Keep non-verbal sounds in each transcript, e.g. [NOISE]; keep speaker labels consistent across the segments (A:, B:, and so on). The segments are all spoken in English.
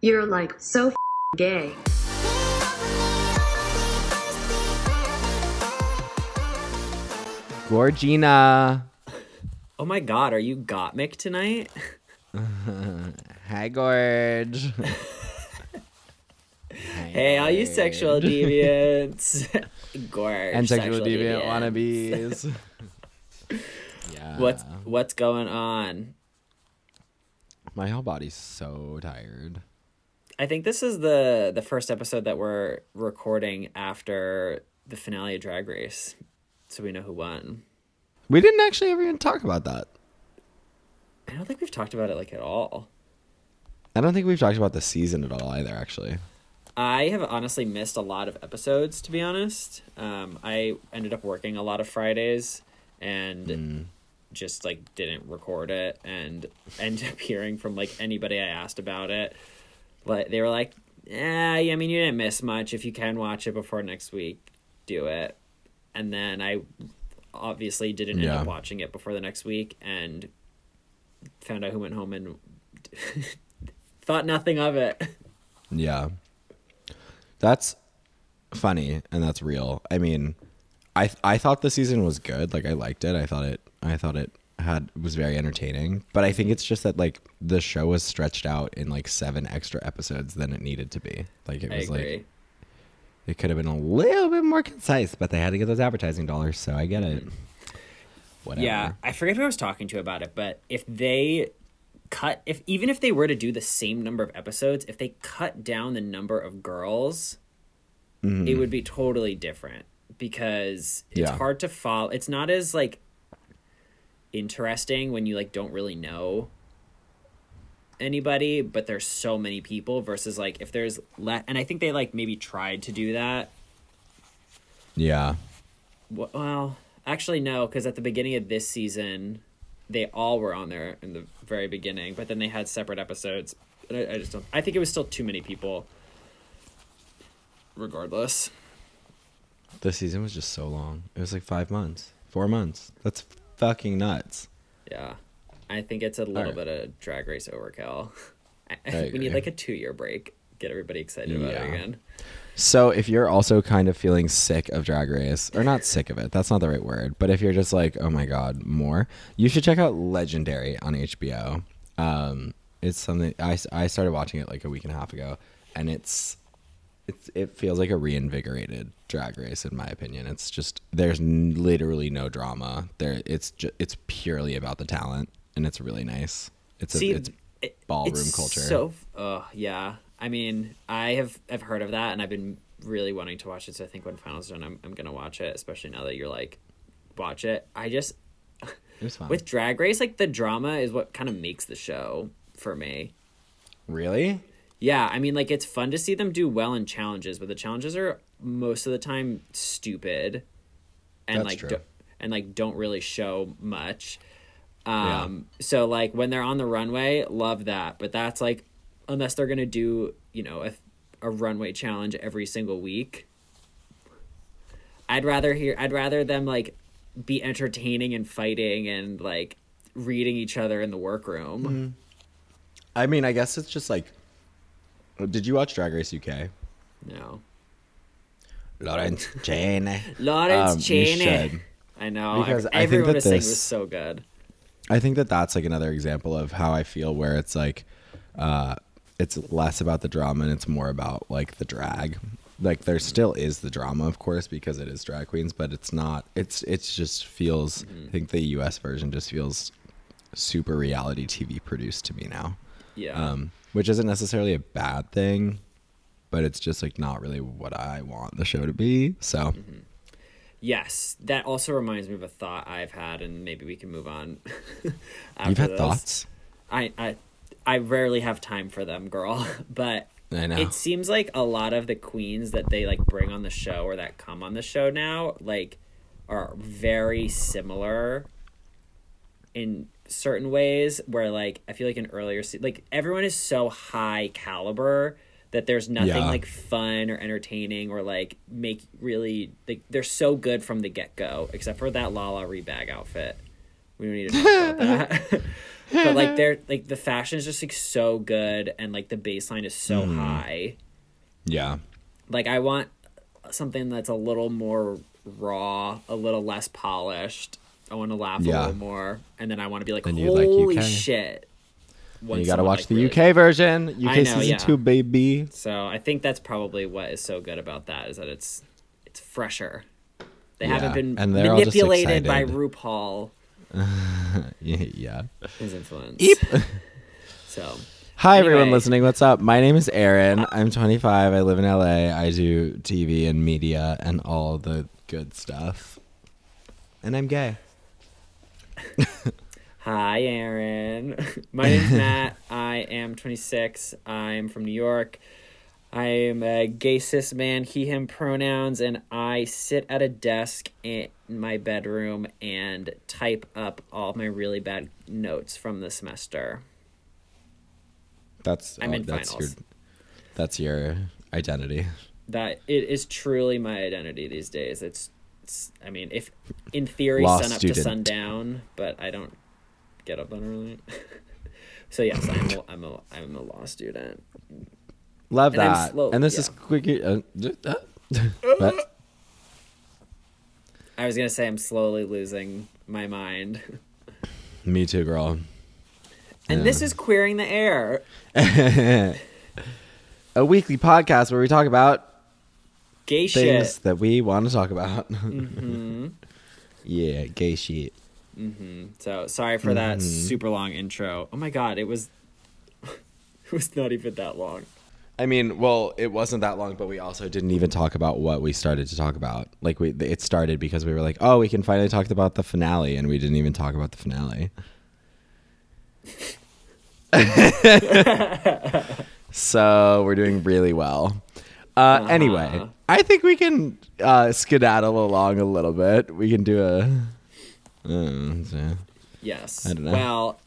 A: You're like so gay.
B: Gorgina.
C: Oh my god, are you Gottmik tonight? [LAUGHS]
B: Hi, Gorge. [LAUGHS]
C: Hey, all you sexual deviants. [LAUGHS] Gorge.
B: and sexual deviant
C: deviants.
B: wannabes. yeah.
C: What's what's going on?
B: My whole body's so tired.
C: I think this is the the first episode that we're recording after the finale of Drag Race, so we know who won.
B: We didn't actually ever even talk about that.
C: I don't think we've talked about it like at all.
B: I don't think we've talked about the season at all either, actually.
C: I have honestly missed a lot of episodes, to be honest. Um, I ended up working a lot of Fridays and just like didn't record it, and [LAUGHS] end up hearing from like anybody I asked about it, but they were like, eh, "Yeah, I mean, you didn't miss much. If you can watch it before next week, do it." And then I obviously didn't end up watching it before the next week, and found out who went home and [LAUGHS] thought nothing of it.
B: Yeah. That's funny and that's real. I mean, I I thought the season was good. Like I liked it. I thought it I thought it had was very entertaining. But I think it's just that like the show was stretched out in like seven extra episodes than it needed to be. Like it
C: I
B: was
C: agree.
B: like it could have been a little bit more concise, but they had to get those advertising dollars, so I get it. Whatever.
C: Yeah, I forget who I was talking to about it, but if they cut if even if they were to do the same number of episodes, if they cut down the number of girls,
B: Mm-hmm.
C: it would be totally different because it's
B: Yeah.
C: hard to follow. It's not as like interesting when you like don't really know anybody, but there's so many people versus like if there's le- and I think they like maybe tried to do that
B: Yeah.
C: Well, actually, no, because at the beginning of this season, they all were on there in the very beginning, but then they had separate episodes. I, I just don't. I think it was still too many people. Regardless,
B: The season was just so long. It was like five months. Four months. That's fucking nuts.
C: yeah, I think it's a little
B: Alright.
C: bit of drag race overkill. We need like a two year break. Get everybody excited about
B: Yeah.
C: it again.
B: So if you're also kind of feeling sick of Drag Race, or not sick of it, that's not the right word, but if you're just like, oh my god, more, you should check out Legendary on HBO. Um, it's something I, I started watching it like a week and a half ago, and it's it's it feels like a reinvigorated Drag Race in my opinion. It's just there's n- literally no drama there. It's ju- it's purely about the talent, and it's really nice. It's a,
C: See,
B: it's
C: it-
B: ballroom
C: it's
B: culture.
C: So, uh, yeah. I mean, I have I've heard of that, and I've been really wanting to watch it. So I think when finals are done, I'm I'm gonna watch it. Especially now that you're like, watch it. I just
B: it was fun.
C: with Drag Race, like the drama is what kind of makes the show for me.
B: really?
C: Yeah, I mean, like it's fun to see them do well in challenges, but the challenges are most of the time stupid, and
B: That's
C: like do- and like don't really show much. Um, so like when they're on the runway, love that, but that's like unless they're gonna do you know a a runway challenge every single week. I'd rather hear. I'd rather them like be entertaining and fighting and like reading each other in the workroom.
B: Mm-hmm. I mean, I guess it's just like. Did you watch Drag Race UK?
C: No,
B: Lawrence Jane. [LAUGHS]
C: Lawrence
B: Um, Chaney.
C: I know.
B: Because
C: Because
B: I think
C: everyone
B: that
C: was
B: this-
C: was so good.
B: I think that that's like another example of how I feel, where it's like, uh, it's less about the drama and it's more about like the drag. Like there still is the drama, of course, because it is drag queens, but it's not. It's it's just feels. I think the U.S. version just feels super reality TV produced to me now.
C: Yeah.
B: um, which isn't necessarily a bad thing, but it's just like not really what I want the show to be. So
C: yes. That also reminds me of a thought I've had, and maybe we can move on. [LAUGHS]
B: you've had
C: this.
B: thoughts.
C: I, I I rarely have time for them, girl. [LAUGHS] But
B: I know.
C: it seems like a lot of the queens that they like bring on the show or that come on the show now, like, are very similar in certain ways. Where like I feel like in earlier se- like everyone is so high caliber that there's nothing
B: Yeah.
C: like fun or entertaining or like make really like they're so good from the get go, except for that Lala Rebag outfit. We don't need to talk about that. [LAUGHS] but like they're like the fashion is just like so good and like the baseline is so
B: Mm-hmm.
C: high.
B: Yeah.
C: Like I want something that's a little more raw, a little less polished. I want to laugh a little more, and then I want to be like,
B: And like
C: "Holy
B: UK.
C: shit!"
B: you got to watch
C: like,
B: the
C: really-
B: UK version. UK
C: know,
B: season
C: yeah.
B: 2 baby.
C: So I think that's probably what is so good about that is that it's it's fresher. They
B: Yeah,
C: haven't been
B: and they're all just
C: manipulated by. RuPaul [LAUGHS]
B: yeah.
C: his influence. [LAUGHS] [LAUGHS] So
B: Hi everyone listening. What's up? My name is Aaron. I'm 25. I live in LA. I do TV and media and all the good stuff. And I'm gay. [LAUGHS]
C: Hi, Aaron. [LAUGHS] My name's Matt. [LAUGHS] I am 26. I'm from New York. I am a gay cis man, he, him pronouns, and I sit at a desk in my bedroom and type up all my really bad notes from the semester.
B: That's
C: I'm in uh,
B: that's
C: finals.
B: your that's your identity.
C: That it is truly my identity these days. It's I mean, if in theory,
B: Law
C: sun up to sundown, but I don't get up that early. [LAUGHS] so yes, I'm a, I'm a I'm a law student.
B: Love
C: And
B: that.
C: slow-
B: and this
C: yeah.
B: is quick. Uh, uh. [LAUGHS]
C: I was gonna say I'm slowly losing my mind. [LAUGHS]
B: Me too, girl.
C: And this is queering the air.
B: A weekly podcast where we talk about
C: Gay
B: things
C: shit.
B: that we want to talk about. [LAUGHS]
C: Mm-hmm.
B: yeah, gay shit.
C: So sorry for that
B: Mm-hmm.
C: super long intro. Oh my god, it was [LAUGHS] it was not even that long.
B: I mean, well, it wasn't that long, but we also didn't even talk about what we started to talk about. Like we, it started because we were like, "Oh, we can finally talk about the finale," and we didn't even talk about the finale. [LAUGHS] so we're doing really well. Uh, Anyway, I think we can uh, skedaddle along a little bit. We can do a. Uh, so-
C: Yes.
B: I don't know.
C: Well,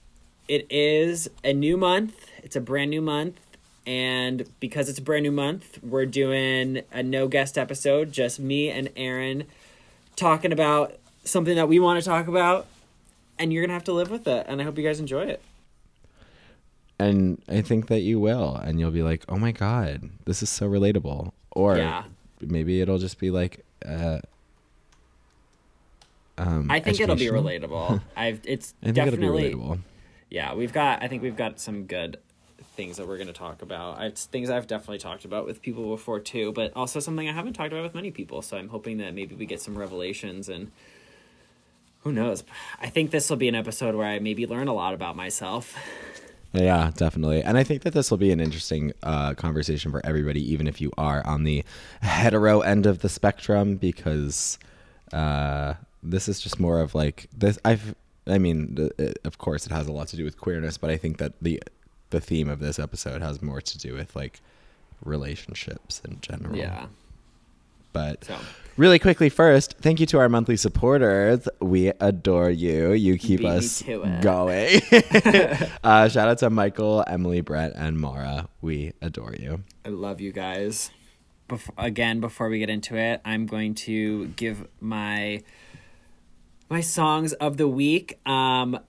C: it is a new month. It's a brand new month. And because it's a brand new month, we're doing a no guest episode, just me and Aaron talking about something that we want to talk about. And you're going to have to live with it. And I hope you guys enjoy it.
B: And I think that you will, and you'll be like, "Oh my god, this is so relatable." Or
C: Yeah.
B: maybe it'll just be like, uh, um,
C: I think it'll be relatable. [LAUGHS] I've it's definitely
B: relatable.
C: yeah. We've got I think we've got some good things that we're going to talk about. It's things I've definitely talked about with people before too, but also something I haven't talked about with many people. So I'm hoping that maybe we get some revelations and who knows. I think this will be an episode where I maybe learn a lot about myself.
B: Yeah, definitely. And I think that this will be an interesting uh, conversation for everybody, even if you are on the hetero end of the spectrum, because uh, this is just more of like this. I've, I mean, it, of course, it has a lot to do with queerness, but I think that the the theme of this episode has more to do with like relationships in general.
C: Yeah.
B: But
C: So
B: really quickly, first, thank you to our monthly supporters. We adore you. You keep
C: beat
B: us going. [LAUGHS] [LAUGHS] uh, shout out to Michael, Emily, Brett, and Mara. We adore you.
C: I love you guys. Before, again, before we get into it, I'm going to give my my songs of the week. Um,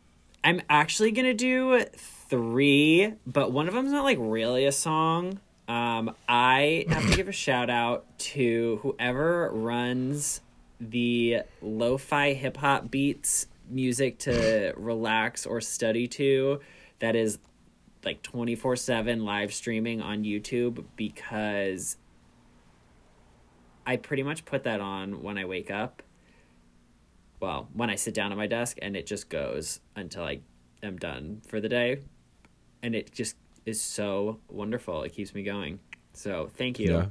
C: I'm actually gonna do three, but one of them's not like really a song. Um, I have to give a shout out to whoever runs the lo-fi hip hop beats music to relax or study to. That is like 24 7 live streaming on YouTube because I pretty much put that on when I wake up. Well, when I sit down at my desk, and it just goes until I am done for the day. And it just is so wonderful. It keeps me going. So thank you
B: Yeah.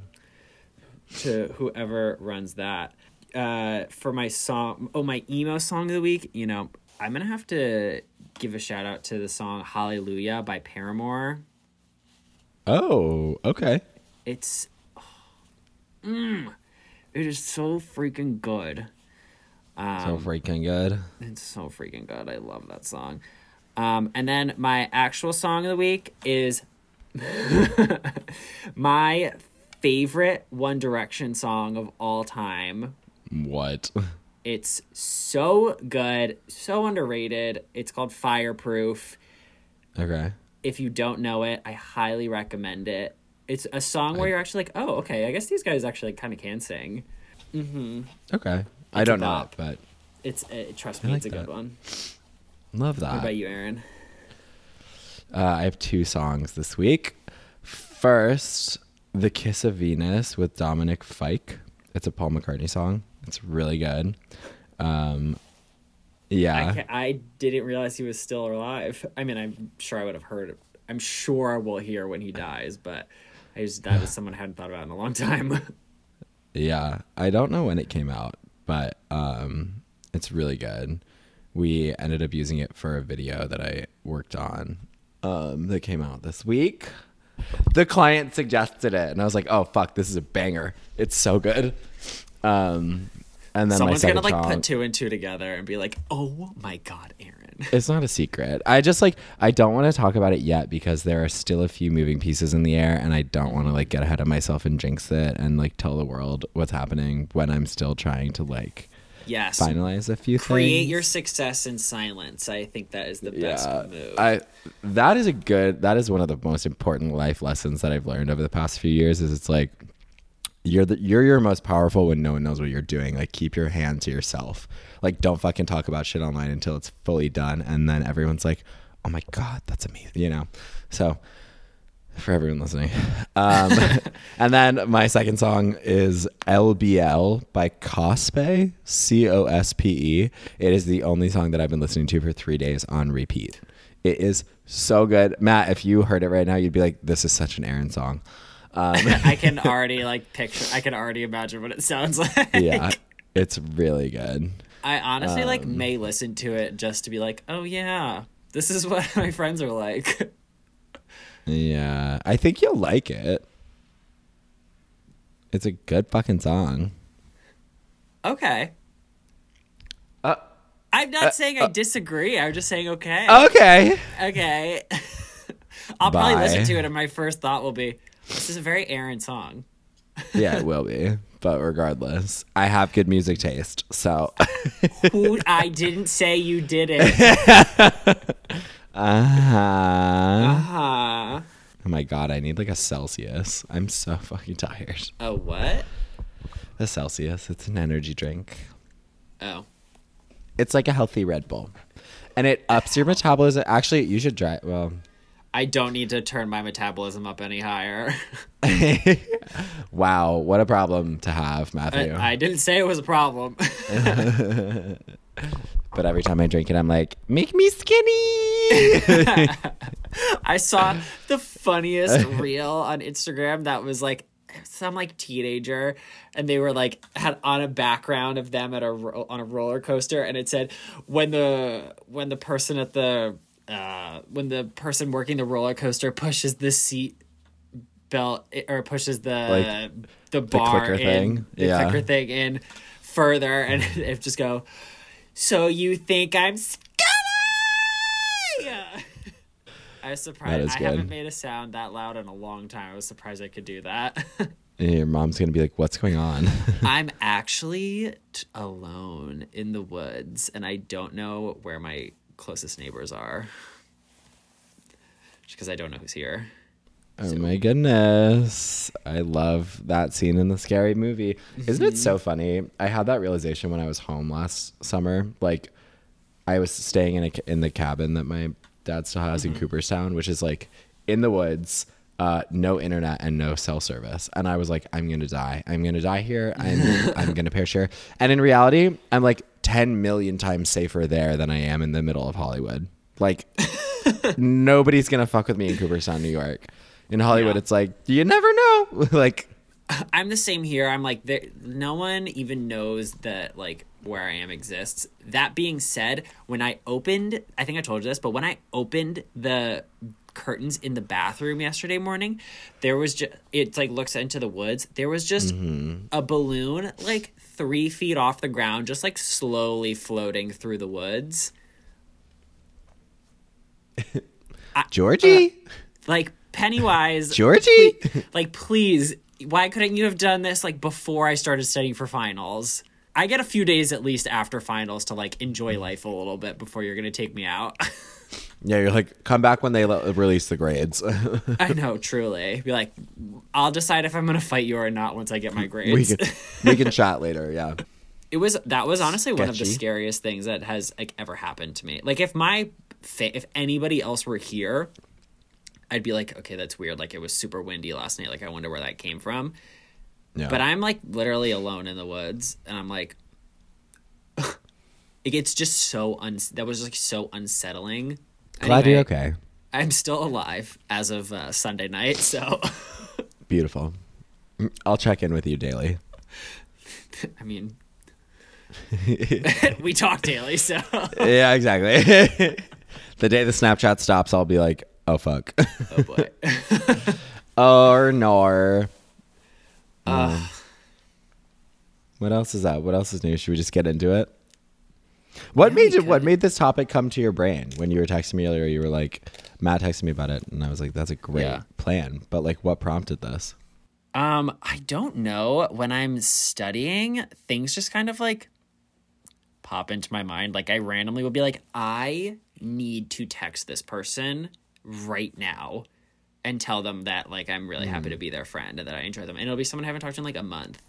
C: to whoever runs that. Uh, for my song, oh, my emo song of the week, you know, I'm to have to give a shout out to the song Hallelujah by Paramore.
B: Oh, okay.
C: It's [SIGHS] mm, it is so freaking good.
B: So
C: Um,
B: freaking good.
C: it's so freaking good. I love that song. Um, and then my actual song of the week is [LAUGHS] my favorite One Direction song of all time.
B: What?
C: It's so good, so underrated. It's called Fireproof.
B: Okay.
C: If you don't know it, I highly recommend it. It's a song where you're actually like, oh, okay, I guess these guys actually kind of can sing.
B: Okay. I
C: It's a
B: don't know it, but
C: It's uh, trust me,
B: like
C: it's a
B: that.
C: good one.
B: Love
C: What
B: that.
C: about you, Aaron?
B: Uh, I have two songs this week. First, "The Kiss of Venus" with Dominic Fike. It's a Paul McCartney song. It's really good. Um, yeah,
C: I, I didn't realize he was still alive. I mean, I'm sure I would have heard. I'm sure we'll hear when he dies, but I just that was someone I hadn't thought about in a long [LAUGHS] time.
B: yeah. I don't know when it came out, but um, it's really good. We ended up using it for a video that I worked on um, that came out this week. The client suggested it, and I was like, "Oh fuck, this is a banger! It's so good." Um, and then
C: Someone's gonna like
B: song,
C: put two and two together and be like, "Oh my god, Aaron." [LAUGHS]
B: It's not a secret. I just like I don't want to talk about it yet because there are still a few moving pieces in the air and I don't want to like get ahead of myself and jinx it and like tell the world what's happening when I'm still trying to like
C: Yes.
B: finalize a few things.
C: Create
B: things.
C: your success in silence. I think that is the best
B: yeah,
C: move.
B: I that is a good that is one of the most important life lessons that I've learned over the past few years is it's like you're the, you're your most powerful when no one knows what you're doing. Like keep your hand to yourself. Like don't fucking talk about shit online until it's fully done, and then everyone's like, "Oh my god, that's amazing," you know. So for everyone listening, um, [LAUGHS] and then my second song is LBL by Cospe, C O S P E. It is the only song that I've been listening to for three days on repeat. It is so good, Matt. If you heard it right now, you'd be like, "This is such an Aaron song." Um, [LAUGHS]
C: I can [LAUGHS] already like picture. I can already imagine what it sounds like.
B: yeah, it's really good.
C: I honestly like
B: Um,
C: may listen to it just to be like, oh yeah, this is what my friends are like.
B: Yeah, I think you'll like it. It's a good fucking song.
C: okay.
B: Uh,
C: I'm not saying I disagree. I'm just saying okay.
B: okay.
C: okay. [LAUGHS] I'll probably listen to it, and my first thought will be, "This is a very Aaron song." [LAUGHS]
B: Yeah, it will be. But regardless, I have good music taste. So,
C: Who I didn't say you didn't. [LAUGHS]
B: uh
C: Uh-huh.
B: Oh my god, I need like a Celsius. I'm so fucking tired.
C: A what?
B: A Celsius, it's an energy drink.
C: Oh.
B: It's like a healthy Red Bull. And it ups your metabolism. Actually, you should try well,
C: I don't need to turn my metabolism up any higher. [LAUGHS]
B: wow, what a problem to have, Matthew.
C: I, I didn't say it was a problem. [LAUGHS] [LAUGHS]
B: but every time I drink it, I'm like, make me skinny. [LAUGHS]
C: I saw the funniest [LAUGHS] reel on Instagram that was like some like teenager and they were like had on a background of them at a on a roller coaster and it said when the when the person at the uh when the person working the roller coaster pushes the seat belt or pushes the
B: Like,
C: the bar
B: clicker
C: in,
B: thing?
C: the
B: Yeah.
C: clicker thing in further and [LAUGHS] it just go so you think I'm skinny [LAUGHS] I was surprised. I
B: good.
C: haven't made a sound that loud in a long time. I was surprised I could do that. [LAUGHS]
B: And your mom's gonna be like, what's going on? [LAUGHS]
C: I'm actually t- alone in the woods, and I don't know where my closest neighbors are. Just because I don't know who's here.
B: Oh my goodness. I love that scene in the scary movie. Isn't it so funny? I had that realization when I was home last summer. Like I was staying in a, in the cabin that my dad still has in Cooperstown, which is like in the woods, uh, no internet and no cell service. And I was like, I'm gonna die. I'm gonna die here. I'm [LAUGHS] I'm gonna perish here. And in reality, I'm like 10 million times safer there than I am in the middle of Hollywood. Like [LAUGHS] nobody's gonna fuck with me in Cooperstown, New York. In Hollywood,
C: Yeah.
B: it's like you never know. [LAUGHS] like, [LAUGHS]
C: I'm the same here. I'm like, there, no one even knows that like where I am exists. That being said, when I opened, I think I told you this, but when I opened the curtains in the bathroom yesterday morning, there was just it's like looks into the woods. There was just mm-hmm. a balloon like three feet off the ground, just like slowly floating through the woods. [LAUGHS]
B: Georgie, uh,
C: Like Pennywise, [LAUGHS]
B: Georgie.
C: like please why couldn't you have done this like before i started studying for finals i get a few days at least after finals to like enjoy life a little bit before you're gonna take me out [LAUGHS]
B: Yeah, you're like, come back when they le- release the grades.
C: I [LAUGHS] know, truly. Be like, I'll decide if I'm gonna fight you or not once I get my
B: we
C: grades.
B: can we can chat later. Yeah.
C: it was that was honestly one of the scariest things that has like ever happened to me. Like if my fa- if anybody else were here, I'd be like, okay, that's weird. Like it was super windy last night. Like I wonder where that came from.
B: Yeah.
C: But I'm like literally alone in the woods, and I'm like, [LAUGHS] it gets just so un. That was like so unsettling.
B: glad you're okay.
C: I'm still alive as of uh, Sunday night, so [LAUGHS]
B: Beautiful. I'll check in with you daily. [LAUGHS]
C: I mean, we talk daily, so
B: yeah, exactly. the day the Snapchat stops, I'll be like, oh fuck.
C: oh boy.
B: or nor.
C: Uh,
B: What else is that? What else is new? Should we just get into it? What
C: Yeah,
B: made you, what made this topic come to your brain when you were texting me earlier? You were like, Matt texted me about it, and I was like, that's a great
C: Yeah.
B: plan. But like, what prompted this?
C: Um, I don't know. When I'm studying, things just kind of like pop into my mind. Like I randomly will be like, I need to text this person right now and tell them that like I'm really happy to be their friend and that I enjoy them. And it'll be someone I haven't talked to in like a month.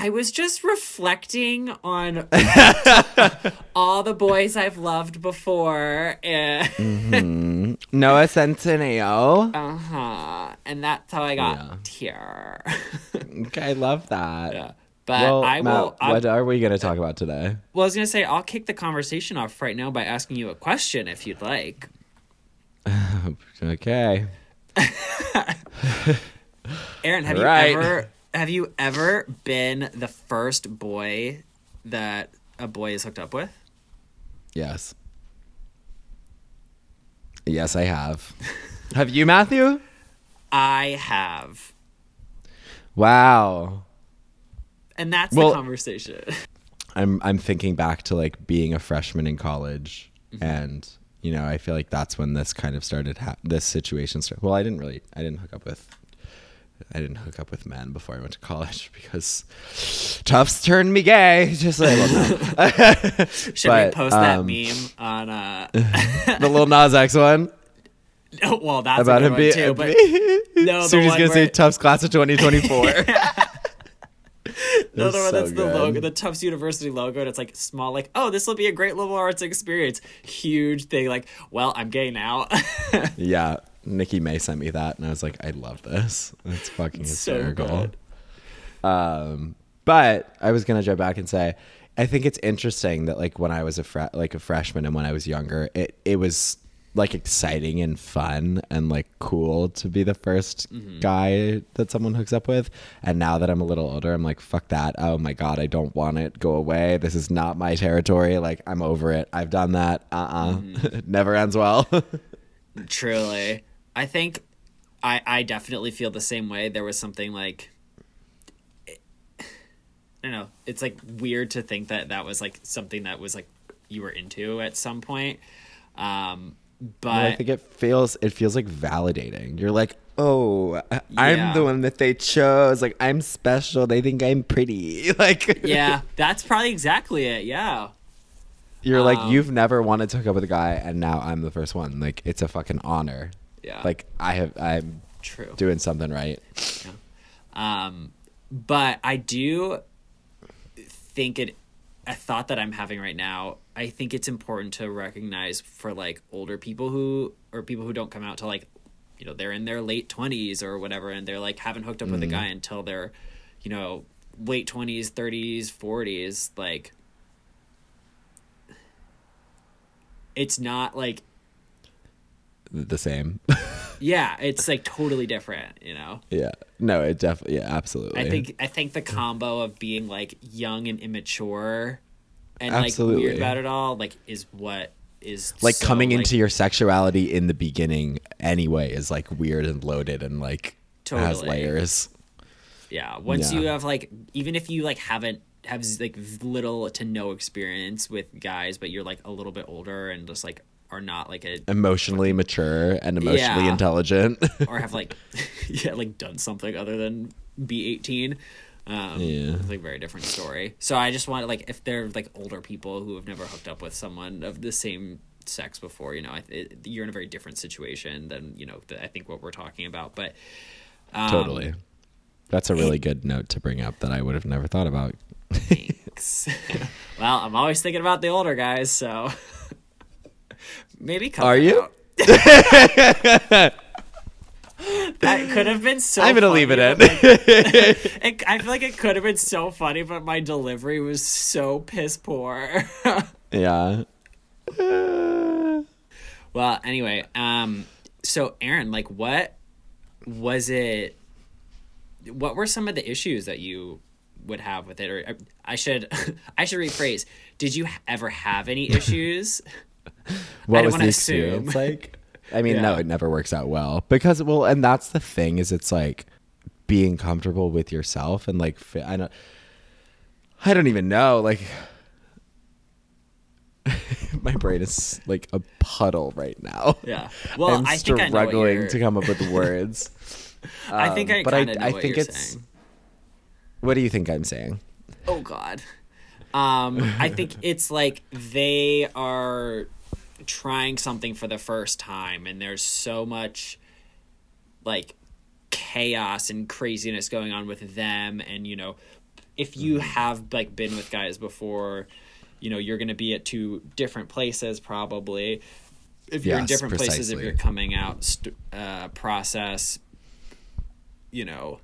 C: I was just reflecting on [LAUGHS] all the boys I've loved before and
B: Noah Centineo.
C: uh-huh. And that's how I got
B: Yeah.
C: here.
B: Okay, I love that.
C: yeah. But
B: well,
C: I
B: Matt,
C: will I-
B: what are we going to talk about today?
C: Well, I was gonna say I'll kick the conversation off right now by asking you a question if you'd like. [LAUGHS]
B: Okay. [LAUGHS]
C: Aaron, have
B: Right.
C: you ever have you ever been the first boy that a boy is hooked up with?
B: Yes. Yes, I have. have you, Matthew?
C: I have.
B: Wow.
C: And that's
B: Well-
C: the conversation. [LAUGHS]
B: I'm I'm thinking back to like being a freshman in college,
C: Mm-hmm.
B: and you know I feel like that's when this kind of started. Ha- this situation started. Well, I didn't really. I didn't hook up with. I didn't hook up with men before I went to college [LAUGHS] because Tufts turned me gay. [LAUGHS] Just like. [LAUGHS]
C: Should
B: But,
C: we post that
B: um,
C: meme on uh
B: the Lil Nas X one
C: no, well that's
B: about
C: a
B: him
C: good
B: being.
C: one too, but no, the
B: Susie's
C: one
B: gonna say Tufts class of 2024.
C: the other one
B: so
C: that's the logo, the Tufts University logo, and it's like small, like, oh, this will be a great liberal arts experience. Huge thing, like, well, I'm gay now. [LAUGHS]
B: yeah, Nikki May sent me that, and I was like, I love this. It's fucking
C: so
B: hysterical.
C: good.
B: Um, but I was gonna jump back and say, I think it's interesting that like when I was a fre- like a freshman and when I was younger, it it was like exciting and fun and like cool to be the 1st
C: Mm-hmm.
B: guy that someone hooks up with. And now that I'm a little older, I'm like, fuck that. Oh my god, I don't want it. Go away. This is not my territory. Like I'm over it. I've done that. Uh uh
C: Mm-hmm. [LAUGHS]
B: Never ends well. [LAUGHS]
C: Truly. I think I I definitely feel the same way. There was something like I don't know. It's like weird to think that that was like something that was like you were into at some point. Um but
B: I think it feels it feels like validating. You're like, oh, I'm
C: Yeah.
B: the one that they chose. Like I'm special. They think I'm pretty. [LAUGHS] Like
C: yeah, that's probably exactly it. Yeah.
B: you're like
C: Um,
B: you've never wanted to hook up with a guy, and now I'm the first one. Like it's a fucking honor.
C: Yeah.
B: Like I have I'm
C: true.
B: doing something right.
C: Um, but I do think it. A thought that I'm having right now. I think it's important to recognize for like older people who or people who don't come out to like, you know, they're in their late twenties or whatever, and they're like haven't hooked up with a guy mm-hmm. until they're, you know, late twenties, thirties, forties. Like, it's not like
B: The same. [LAUGHS]
C: yeah, it's like totally different. You know.
B: yeah. No, it definitely. Yeah, absolutely.
C: I think I think the combo of being like young and immature and like
B: Absolutely.
C: weird about it all like is what is
B: like
C: so,
B: coming
C: like,
B: into your sexuality in the beginning anyway is like weird and loaded and like has layers.
C: yeah once
B: Yeah.
C: you have like even if you like haven't have like little to no experience with guys but you're like a little bit older and just like are not like a
B: Emotionally mature and emotionally
C: Yeah.
B: intelligent.
C: or have like [LAUGHS] yeah like done something other than be 18 um
B: Yeah.
C: it's like a very different story so i just want like if they're like older people who have never hooked up with someone of the same sex before, you know, I, it, you're in a very different situation than you know. The, I think what we're talking about, but um,
B: totally. That's a really good note to bring up that I would have never thought about.
C: Thanks. [LAUGHS] well, I'm always thinking about the older guys, so [LAUGHS] maybe. cut
B: Are
C: that
B: you? [LAUGHS]
C: that could have been so.
B: I'm gonna
C: funny,
B: leave it in.
C: like, [LAUGHS] it, I feel like it could have been so funny, but my delivery was so piss poor. [LAUGHS]
B: yeah. Uh,
C: well, anyway, um, so Aaron, like, what was it? What were some of the issues that you would have with it, or uh, I should, [LAUGHS] I should rephrase. Did you ever have any issues?
B: what was
C: wanna assume.
B: like? I mean, no, it never works out well because well, and that's the thing is it's like being comfortable with yourself and like I don't, I don't even know like. [LAUGHS] My brain is like a puddle right now.
C: Yeah. Well,
B: I'm
C: I think I
B: struggling to come up with words. [LAUGHS]
C: I think
B: Um,
C: I
B: but
C: kind of know
B: I
C: what
B: think it's.
C: saying.
B: What do you think I'm saying?
C: Oh God. Um, I think it's like they are trying something for the first time, and there's so much like chaos and craziness going on with them, and you know, if
B: Mm-hmm.
C: you have like been with guys before, you know, you're gonna be at two different places probably. If you're in
B: Yes,
C: different places, if you're coming out st- uh, process, you know,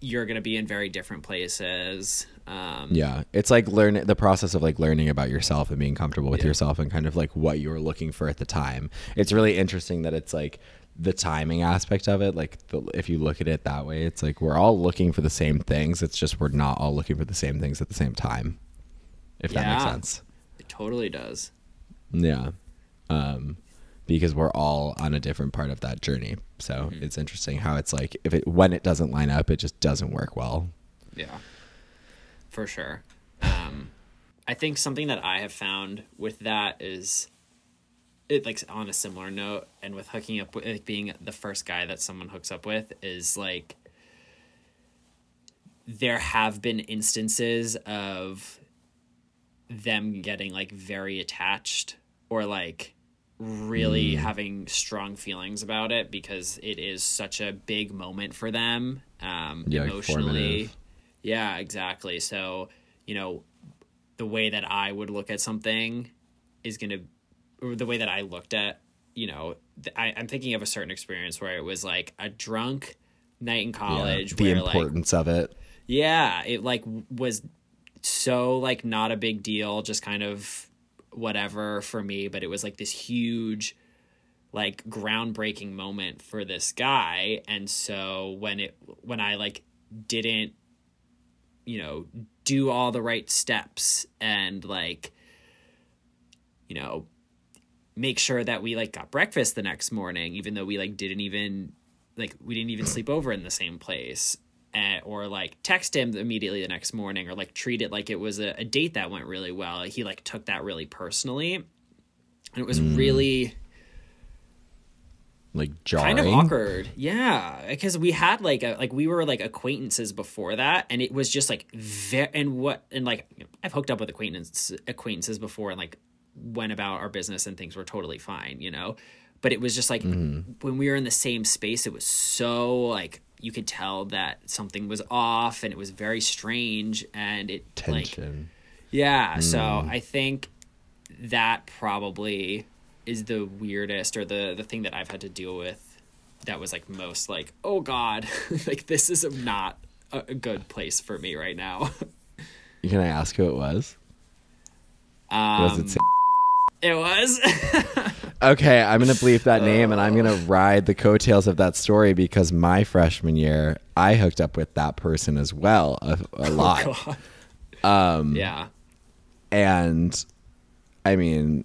C: you're gonna be in very different places. Um,
B: Yeah, it's like learn the process of like learning about yourself and being comfortable with
C: Yeah.
B: yourself and kind of like what you were looking for at the time. It's really interesting that it's like the timing aspect of it. Like the, if you look at it that way, it's like we're all looking for the same things. It's just we're not all looking for the same things at the same time. If that makes sense.
C: It totally does.
B: Yeah. Um, because we're all on a different part of that journey. So
C: Mm-hmm.
B: it's interesting how it's like if it when it doesn't line up, it just doesn't work well.
C: Yeah. For sure. Um, I think something that I have found with that is it like on a similar note and with hooking up with like, being the first guy that someone hooks up with is like there have been instances of them getting like very attached or like really having strong feelings about it because it is such a big moment for them um
B: Yeah,
C: emotionally
B: formative.
C: yeah exactly so you know the way that i would look at something is going to or the way that i looked at you know th- I, i'm thinking of a certain experience where it was like a drunk night in
B: Yeah,
C: college
B: the
C: where like
B: importance of it.
C: yeah, it like was so like not a big deal, just kind of whatever for me, but it was like this huge like groundbreaking moment for this guy. And so when it when I like didn't you know do all the right steps and like you know make sure that we like got breakfast the next morning even though we like didn't even like we didn't even sleep over in the same place or like text him immediately the next morning or like treat it like it was a, a date that went really well. He like took that really personally. And it was hmm. really
B: Like jarring.
C: kind of awkward. Yeah because we had like a like we were like acquaintances before that and it was just like very and what and like i've hooked up with acquaintance acquaintances before and like went about our business and things were totally fine you know? But it was just like hmm. when we were in the same space it was so like you could tell that something was off and it was very strange and it like
B: tension.
C: yeah, so I think that probably is the weirdest or the the thing that I've had to deal with that was like most like, oh god, [LAUGHS] like this is not a, a good place for me right now. [LAUGHS]
B: Can I ask who it was?
C: Um,
B: Was it?
C: It was. [LAUGHS]
B: Okay, I'm gonna bleep that name, and I'm gonna ride the coattails of that story because my freshman year, I hooked up with that person as well a, a lot,
C: um, yeah.
B: and I mean,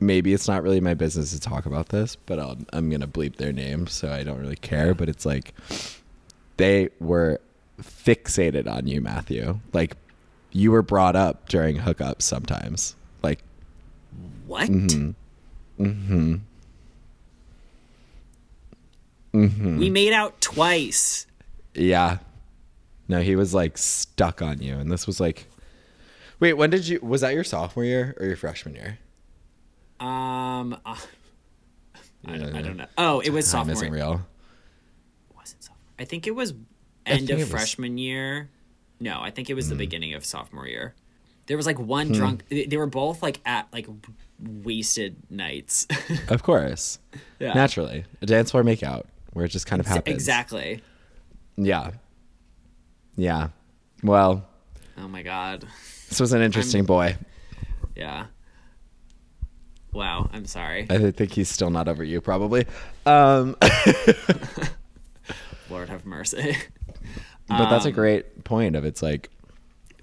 B: maybe it's not really my business to talk about this, but I'll, I'm gonna bleep their name, so I don't really care. But it's like they were fixated on you, Matthew. Like you were brought up during hookups sometimes, like
C: What?
B: Mm-hmm. Mm-hmm.
C: We made out twice.
B: Yeah. No, he was like stuck on you. And this was like Wait, when did you was that your sophomore year or your freshman year?
C: Um, uh, I, don't, I don't know. Oh, it was
B: Time
C: sophomore.
B: isn't real.
C: Was it sophomore? I think it was end of
B: was-
C: freshman year. No, I think it was the beginning of sophomore year. There was like one
B: Hmm.
C: drunk. They were both like at like wasted nights. [LAUGHS]
B: Of course.
C: Yeah.
B: Naturally. A dance floor makeout where it just kind of happens.
C: exactly.
B: Yeah. Yeah. Well,
C: Oh my god.
B: this was an interesting boy.
C: Yeah. Wow. I'm sorry.
B: I think he's still not over you, probably. Um, [LAUGHS] [LAUGHS]
C: Lord have mercy.
B: but that's a
C: Um,
B: great point of it's like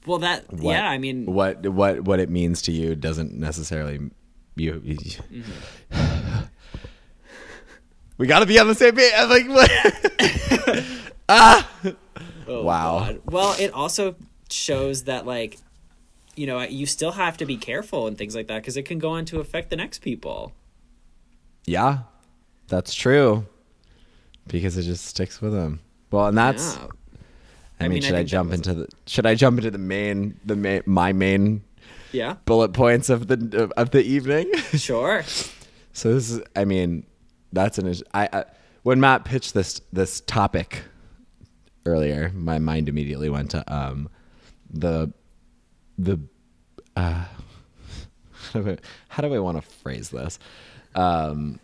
C: Well, that
B: what,
C: yeah. I mean,
B: what what what it means to you doesn't necessarily you. you
C: Mm-hmm.
B: we got to be on the same page. I'm like, what? [LAUGHS]
C: oh,
B: wow.
C: God. Well, it also shows that like, you know, you still have to be careful and things like that because it can go on to affect the next people.
B: yeah, that's true. Because it just sticks with them. Well, and that's.
C: Yeah.
B: I,
C: I
B: mean,
C: mean, I
B: should I,
C: think
B: jump into the? Should I jump into the main the main my main
C: Yeah.
B: bullet points of the of the evening? [LAUGHS]
C: Sure.
B: So this is, I mean, that's an. I, I when Matt pitched this this topic earlier, my mind immediately went to um the the uh [LAUGHS] how do I, how do I want to phrase this? Um,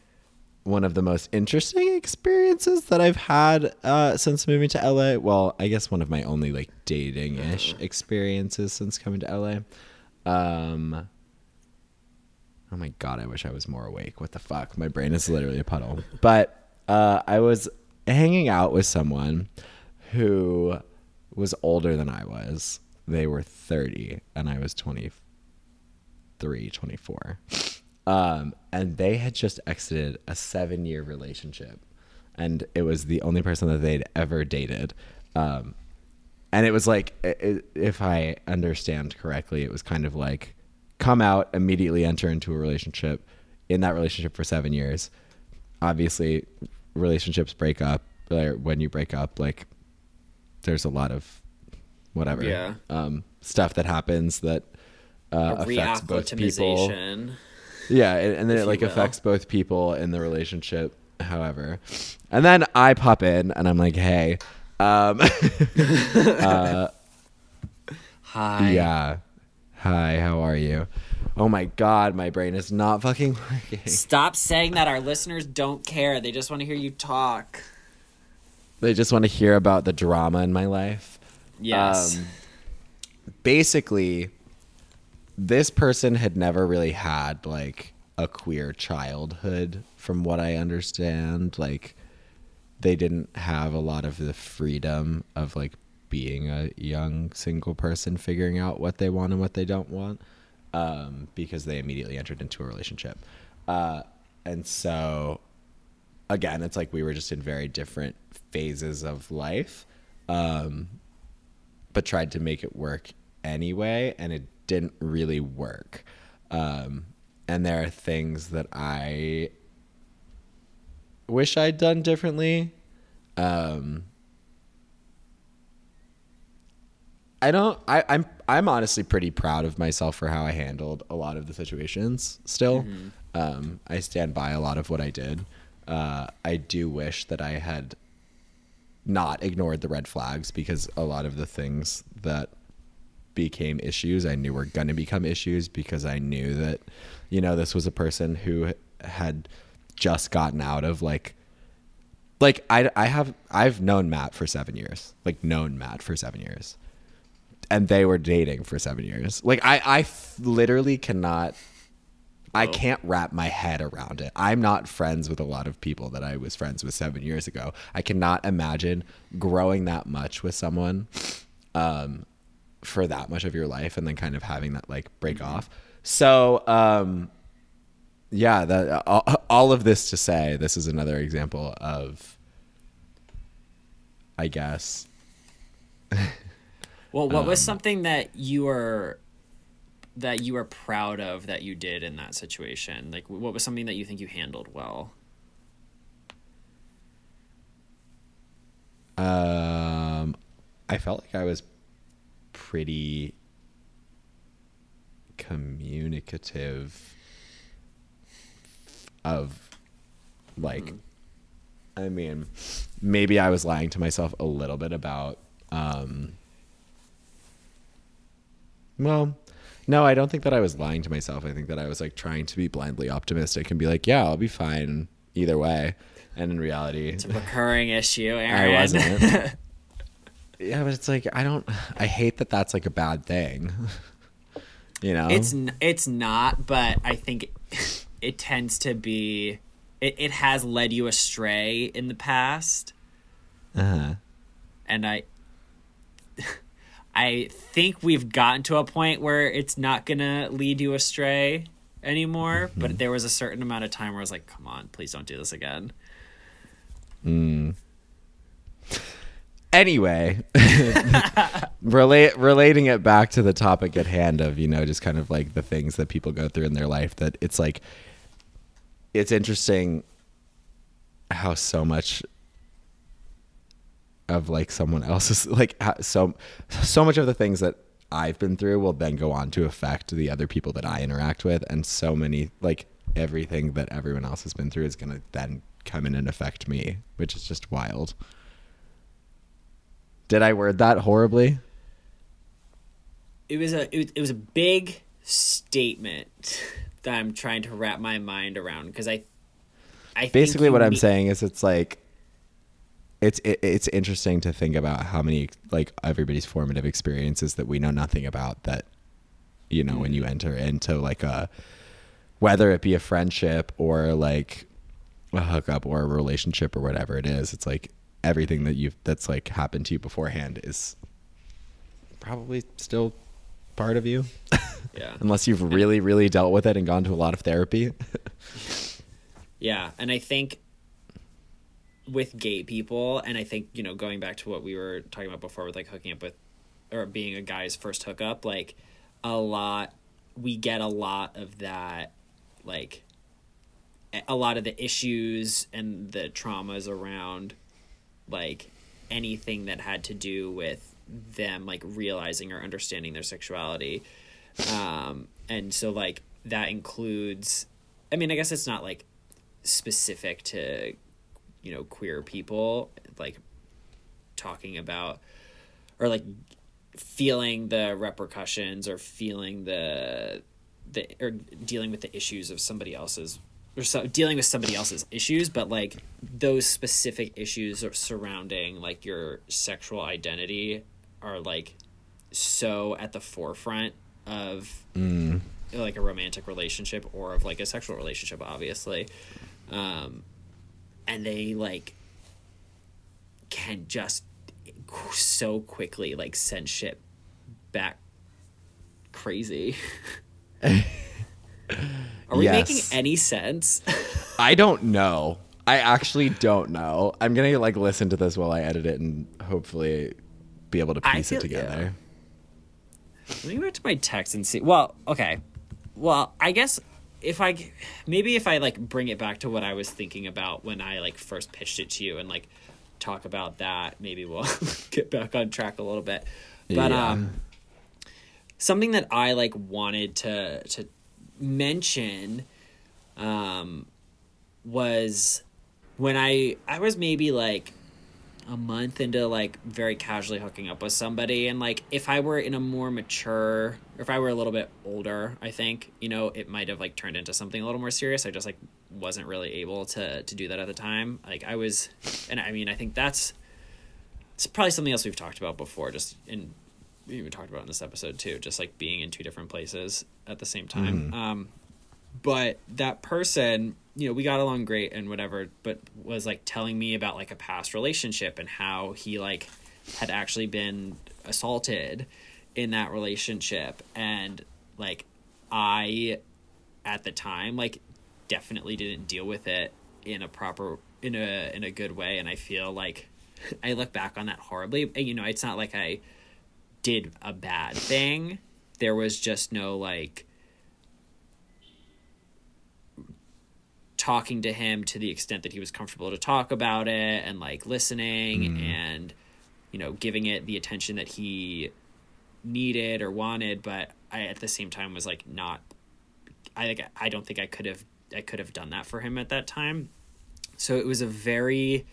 B: one of the most interesting experiences that I've had uh, since moving to LA. Well, I guess one of my only like dating ish experiences since coming to LA. Um, Oh my god, I wish I was more awake. What the fuck? My brain is literally a puddle. But uh, I was hanging out with someone who was older than I was. They were 30 and I was 23, 24. Um, and they had just exited a seven year relationship. And it was the only person that they'd ever dated. Um, and it was like i- i- if i understand correctly it was kind of like come out immediately enter into a relationship in that relationship for seven years obviously relationships break up or when you break up like there's a lot of whatever
C: Yeah.
B: um, stuff that happens that uh, affects both people. Yeah, and, and then
C: if
B: it like affects both people in the relationship. However, and then I pop in and I'm like, "Hey, um, [LAUGHS]
C: Hi.
B: yeah, hi, how are you?" Oh my god, my brain is not fucking [LAUGHS] working.
C: Stop saying that. Our listeners don't care. They just want to hear you talk.
B: They just want to hear about the drama in my life.
C: Yes.
B: Um, basically, this person had never really had like a queer childhood, from what I understand. Like, they didn't have a lot of the freedom of like being a young single person figuring out what they want and what they don't want um, because they immediately entered into a relationship. Uh, and so, again, it's like we were just in very different phases of life, um, but tried to make it work anyway, and it didn't really work. Um, and there are things that I wish I'd done differently. Um, I don't. I, I'm. I'm honestly pretty proud of myself for how I handled a lot of the situations. Still, um, I stand by a lot of what I did. Uh, I do wish that I had not ignored the red flags because a lot of the things that became issues I knew were going to become issues because I knew that, you know, this was a person who had just gotten out of like like I, I have I've known Matt for seven years, like known Matt for seven years, and they were dating for seven years. Like I I f- literally cannot, I can't wrap my head around it. I'm not friends with a lot of people that I was friends with seven years ago. I cannot imagine growing that much with someone, um, for that much of your life, and then kind of having that like break off. So um, yeah, that all, all of this to say, this is another example of, I guess, [LAUGHS]
C: well, what
B: um,
C: was something that you were that you were proud of that you did in that situation? Like, what was something that you think you handled well?
B: um, I felt like I was pretty communicative of like I mean, maybe I was lying to myself a little bit about um well, no, I don't think that I was lying to myself. I think that I was like trying to be blindly optimistic and be like, yeah, I'll be fine either way. And in reality,
C: It's a recurring issue, Aaron.
B: I wasn't. [LAUGHS] yeah, but it's like I don't. I hate that that's like a bad thing. [LAUGHS] you know,
C: It's n- it's not, but I think it tends to be. It, it has led you astray in the past,
B: uh-huh.
C: and I. [LAUGHS] I think we've gotten to a point where it's not gonna lead you astray anymore.
B: Mm-hmm.
C: But there was a certain amount of time where I was like, "Come on, please don't do this again."
B: Anyway [LAUGHS] relate relating it back to the topic at hand of you know just kind of like the things that people go through in their life that it's like it's interesting how so much of like someone else's [LAUGHS] like so so much of the things that I've been through will then go on to affect the other people that I interact with. And so many like everything that everyone else has been through is going to then come in and affect me which is just wild did I word that horribly?
C: it was a it was, it was a big statement that I'm trying to wrap my mind around because I, I
B: Basically, what I'm
C: need-
B: saying is, it's like, it's it, it's interesting to think about how many like everybody's formative experiences that we know nothing about. That, you know, when you mm-hmm. enter into like a, whether it be a friendship or like a hookup or a relationship or whatever it is, it's like everything that you've that's like happened to you beforehand is probably still part of you.
C: Yeah, [LAUGHS]
B: unless you've really really dealt with it and gone to a lot of therapy [LAUGHS]
C: yeah, and I think with gay people, and I think you know going back to what we were talking about before with like hooking up with, or being a guy's first hookup, like a lot, we get a lot of that, like a lot of the issues and the traumas around like anything that had to do with them like realizing or understanding their sexuality. Um and so like that includes i mean i guess it's not like specific to you know queer people like talking about or like feeling the repercussions or feeling the the or dealing with the issues of somebody else's or so, dealing with somebody else's issues but like those specific issues surrounding like your sexual identity are like so at the forefront of like a romantic relationship or of like a sexual relationship obviously. Um and they like can just so quickly like send shit back crazy [LAUGHS] [LAUGHS] are we
B: Yes.
C: making any sense [LAUGHS]
B: i don't know i actually don't know i'm gonna like listen to this while i edit it and hopefully be able to piece it
C: feel- yeah.
B: together
C: Let me go back to my text and see. Well, okay. Well, I guess if I maybe if I like bring it back to what I was thinking about when I like first pitched it to you and like talk about that, maybe we'll [LAUGHS] get back on track a little bit. But
B: Yeah.
C: um something that I like wanted to to mention um was when I I was maybe like a month into like very casually hooking up with somebody and like if I were in a more mature or if I were a little bit older, I think, you know, it might have like turned into something a little more serious. I just like wasn't really able to to do that at the time. Like I was and I mean, I think that's it's probably something else we've talked about before just in even talked about in this episode too, just like being in two different places at the same time. Um but that person you know we got along great and whatever but was like telling me about like a past relationship and how he like had actually been assaulted in that relationship. And like i at the time like definitely didn't deal with it in a proper in a in a good way. And i feel like i look back on that horribly. And, you know it's not like i did a bad thing there was just no like talking to him to the extent that he was comfortable to talk about it and like listening mm-hmm. and you know giving it the attention that he needed or wanted but i at the same time was like not i think i don't think i could have I could have done that for him at that time. So it was a very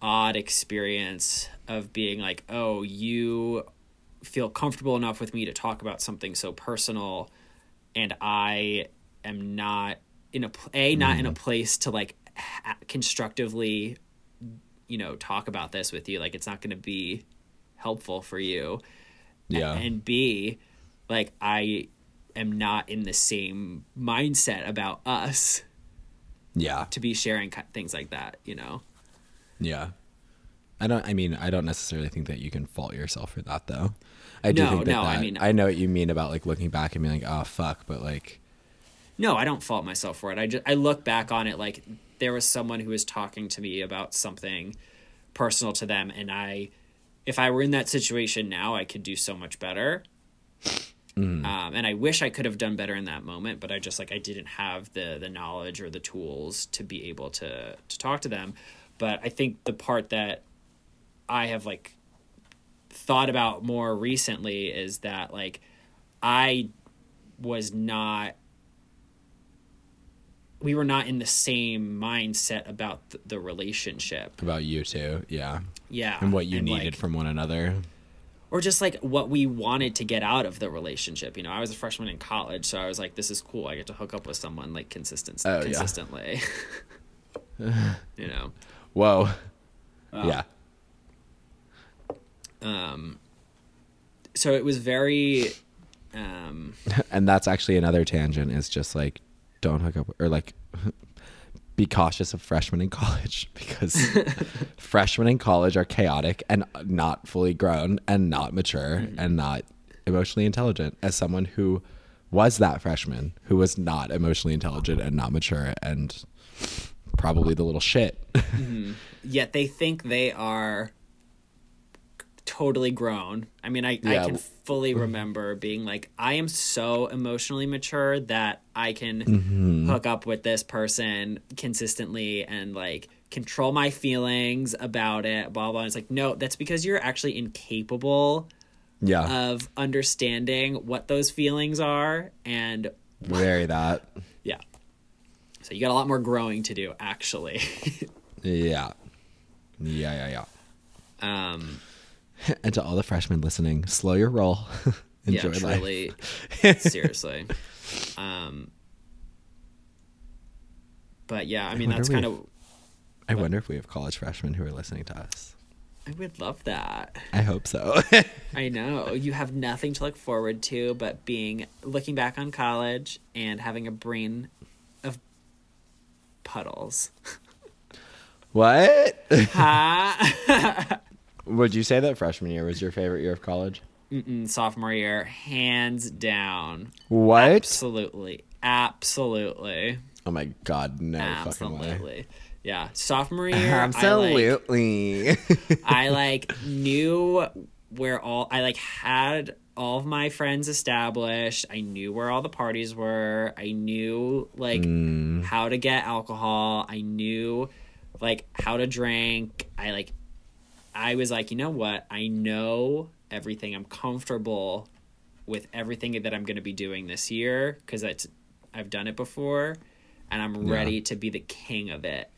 C: odd experience of being like, "Oh, you feel comfortable enough with me to talk about something so personal and I am not in a a not in a mm-hmm. place to like constructively you know talk about this with you like it's not going to be helpful for you
B: Yeah.
C: and b like i am not in the same mindset about us
B: yeah.
C: to be sharing things like that you know
B: Yeah. I don't I mean, I don't necessarily think that you can fault yourself for that though. I do
C: No,
B: think that,
C: no, I mean-
B: I know what you mean about like looking back and being like, "Oh fuck," but like
C: no i don't fault myself for it. I just i look back on it like there was someone who was talking to me about something personal to them and i if i were in that situation now i could do so much better. Um, and i wish i could have done better in that moment but i just like i didn't have the the knowledge or the tools to be able to to talk to them. But i think the part that i have like thought about more recently is that like i was not we were not in the same mindset about th- the relationship.
B: about you too. Yeah.
C: Yeah.
B: And what you needed
C: like-
B: from one another.
C: or just like what we wanted to get out of the relationship. You know, I was a freshman in college, so I was like, this is cool. I get to hook up with someone like consistent
B: Oh, yeah.
C: consistently. [LAUGHS] [LAUGHS] you know.
B: Whoa. Yeah.
C: Um so it was very um [LAUGHS]
B: And that's actually another tangent is just like don't hook up or like [LAUGHS] be cautious of freshmen in college [LAUGHS] because freshmen in college are chaotic and not fully grown and not mature and not emotionally intelligent. As someone who was that freshman who was not emotionally intelligent and not mature and probably the little shit.
C: Yet they think they are totally grown. I mean, I, I can fully remember being like, I am so emotionally mature that I can
B: Mm-hmm.
C: hook up with this person consistently and like control my feelings about it, blah, blah. And it's like, no, that's because you're actually incapable
B: yeah
C: of understanding what those feelings are. And
B: very that
C: yeah. So you got a lot more growing to do, actually. [LAUGHS]
B: yeah yeah yeah yeah
C: um, [LAUGHS]
B: and to all the freshmen listening slow your roll [LAUGHS] enjoy
C: yeah,
B: life [LAUGHS]
C: seriously. Um, but yeah, I mean
B: wonder
C: that's kind of.
B: I wonder if we have college freshmen who are listening to us.
C: I would love that.
B: I hope so.
C: I know you have nothing to look forward to but being looking back on college and having a brain of puddles.
B: what?
C: Ha!
B: Would you say that freshman year was your favorite year of college?
C: Mm-mm, sophomore year, hands down.
B: What?
C: Absolutely, absolutely,
B: Oh my god, no fucking way.
C: absolutely. Yeah, sophomore [LAUGHS] year. I, like,
B: Absolutely. [LAUGHS]
C: I like [LAUGHS] knew where all I like had all of my friends established. I knew where all the parties were. I knew like
B: Mm.
C: how to get alcohol. I knew like how to drink. I like I was like, you know what? I know everything. I'm comfortable with everything that I'm going to be doing this year it's I've done it before and I'm
B: Yeah.
C: ready to be the king of it.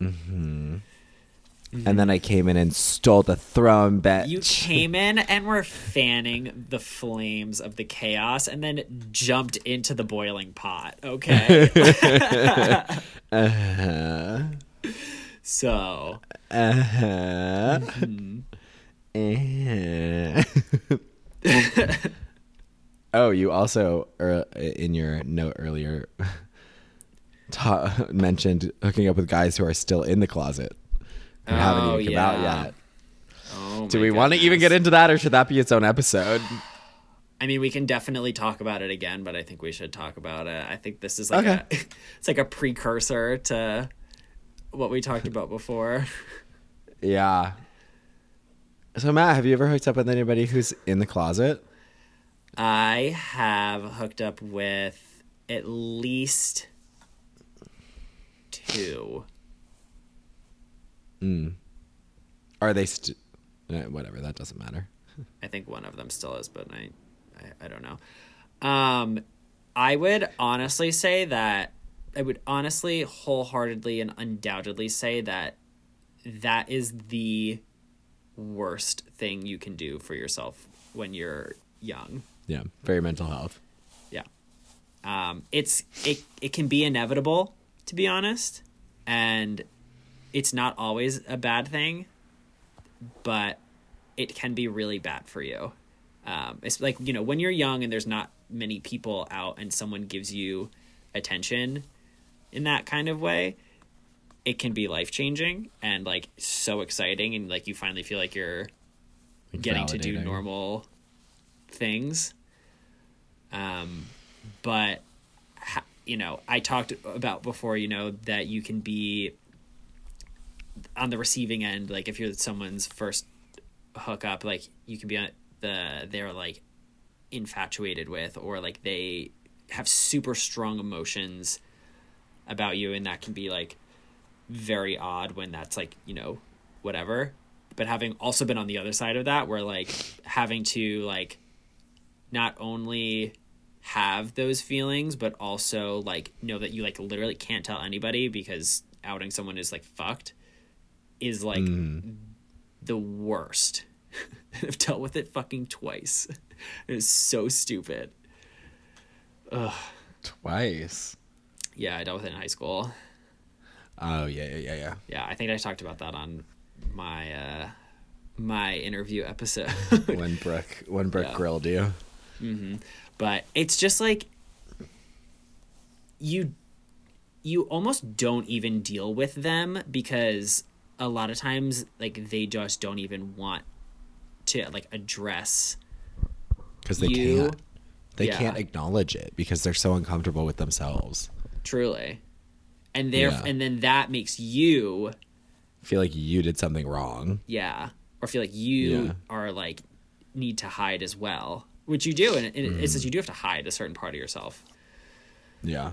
B: and then I came in and stole the throne, bitch.
C: You came in and were fanning the flames of the chaos and then jumped into the boiling pot. Okay. [LAUGHS] [LAUGHS]
B: Uh-huh.
C: So,
B: Uh-huh. Uh-huh. oh, you also er, in your note earlier ta- mentioned hooking up with guys who are still in the closet and haven't
C: Oh,
B: even come out yet.
C: oh
B: Do we want to even get into that, or should that be its own episode?
C: I mean, we can definitely talk about it again, but I think we should talk about it. I think this is like a [LAUGHS] it's like a precursor to what we talked about before. [LAUGHS]
B: Yeah. So Matt, have you ever hooked up with anybody who's in the closet?
C: I have hooked up with at least two.
B: Are they st- eh, whatever? That doesn't matter. [LAUGHS]
C: I think one of them still is, but I, I, I don't know. Um, I would honestly say that I would honestly, wholeheartedly, and undoubtedly say that that is the worst thing you can do for yourself when you're young.
B: Yeah, very mental health.
C: Yeah. Um, it's it it can be inevitable to be honest, and it's not always a bad thing, but it can be really bad for you. Um, it's like you know when you're young and there's not many people out, and someone gives you attention in that kind of way. It can be life changing and like so exciting, and like you finally feel like you're getting to do normal things. Um, but you know, I talked about before, you know, that you can be on the receiving end, like if you're someone's first hookup, like you can be on the they're like infatuated with, or like they have super strong emotions about you, and that can be like very odd when that's like you know whatever. But having also been on the other side of that, where like having to like not only have those feelings but also like know that you like literally can't tell anybody because outing someone is like fucked is like mm. the worst [LAUGHS] i've dealt with it fucking twice [LAUGHS] it is so stupid Ugh.
B: Twice.
C: Yeah i dealt with it in high school
B: Oh yeah, yeah, yeah, yeah.
C: yeah i think i talked about that on my uh my interview episode [LAUGHS]
B: when Brooke when Brooke
C: Yeah.
B: grilled you. Mm-hmm.
C: but it's just like you you almost don't even deal with them because a lot of times like they just don't even want to like address
B: Because they
C: You-
B: can't. They
C: yeah.
B: can't acknowledge it because they're so uncomfortable with themselves.
C: Truly and there
B: Yeah.
C: and then that makes you
B: Feel like you did something wrong.
C: yeah or feel like you
B: Yeah.
C: are like need to hide as well which you do and it,
B: Mm.
C: it's just you do have to hide a certain part of yourself
B: Yeah.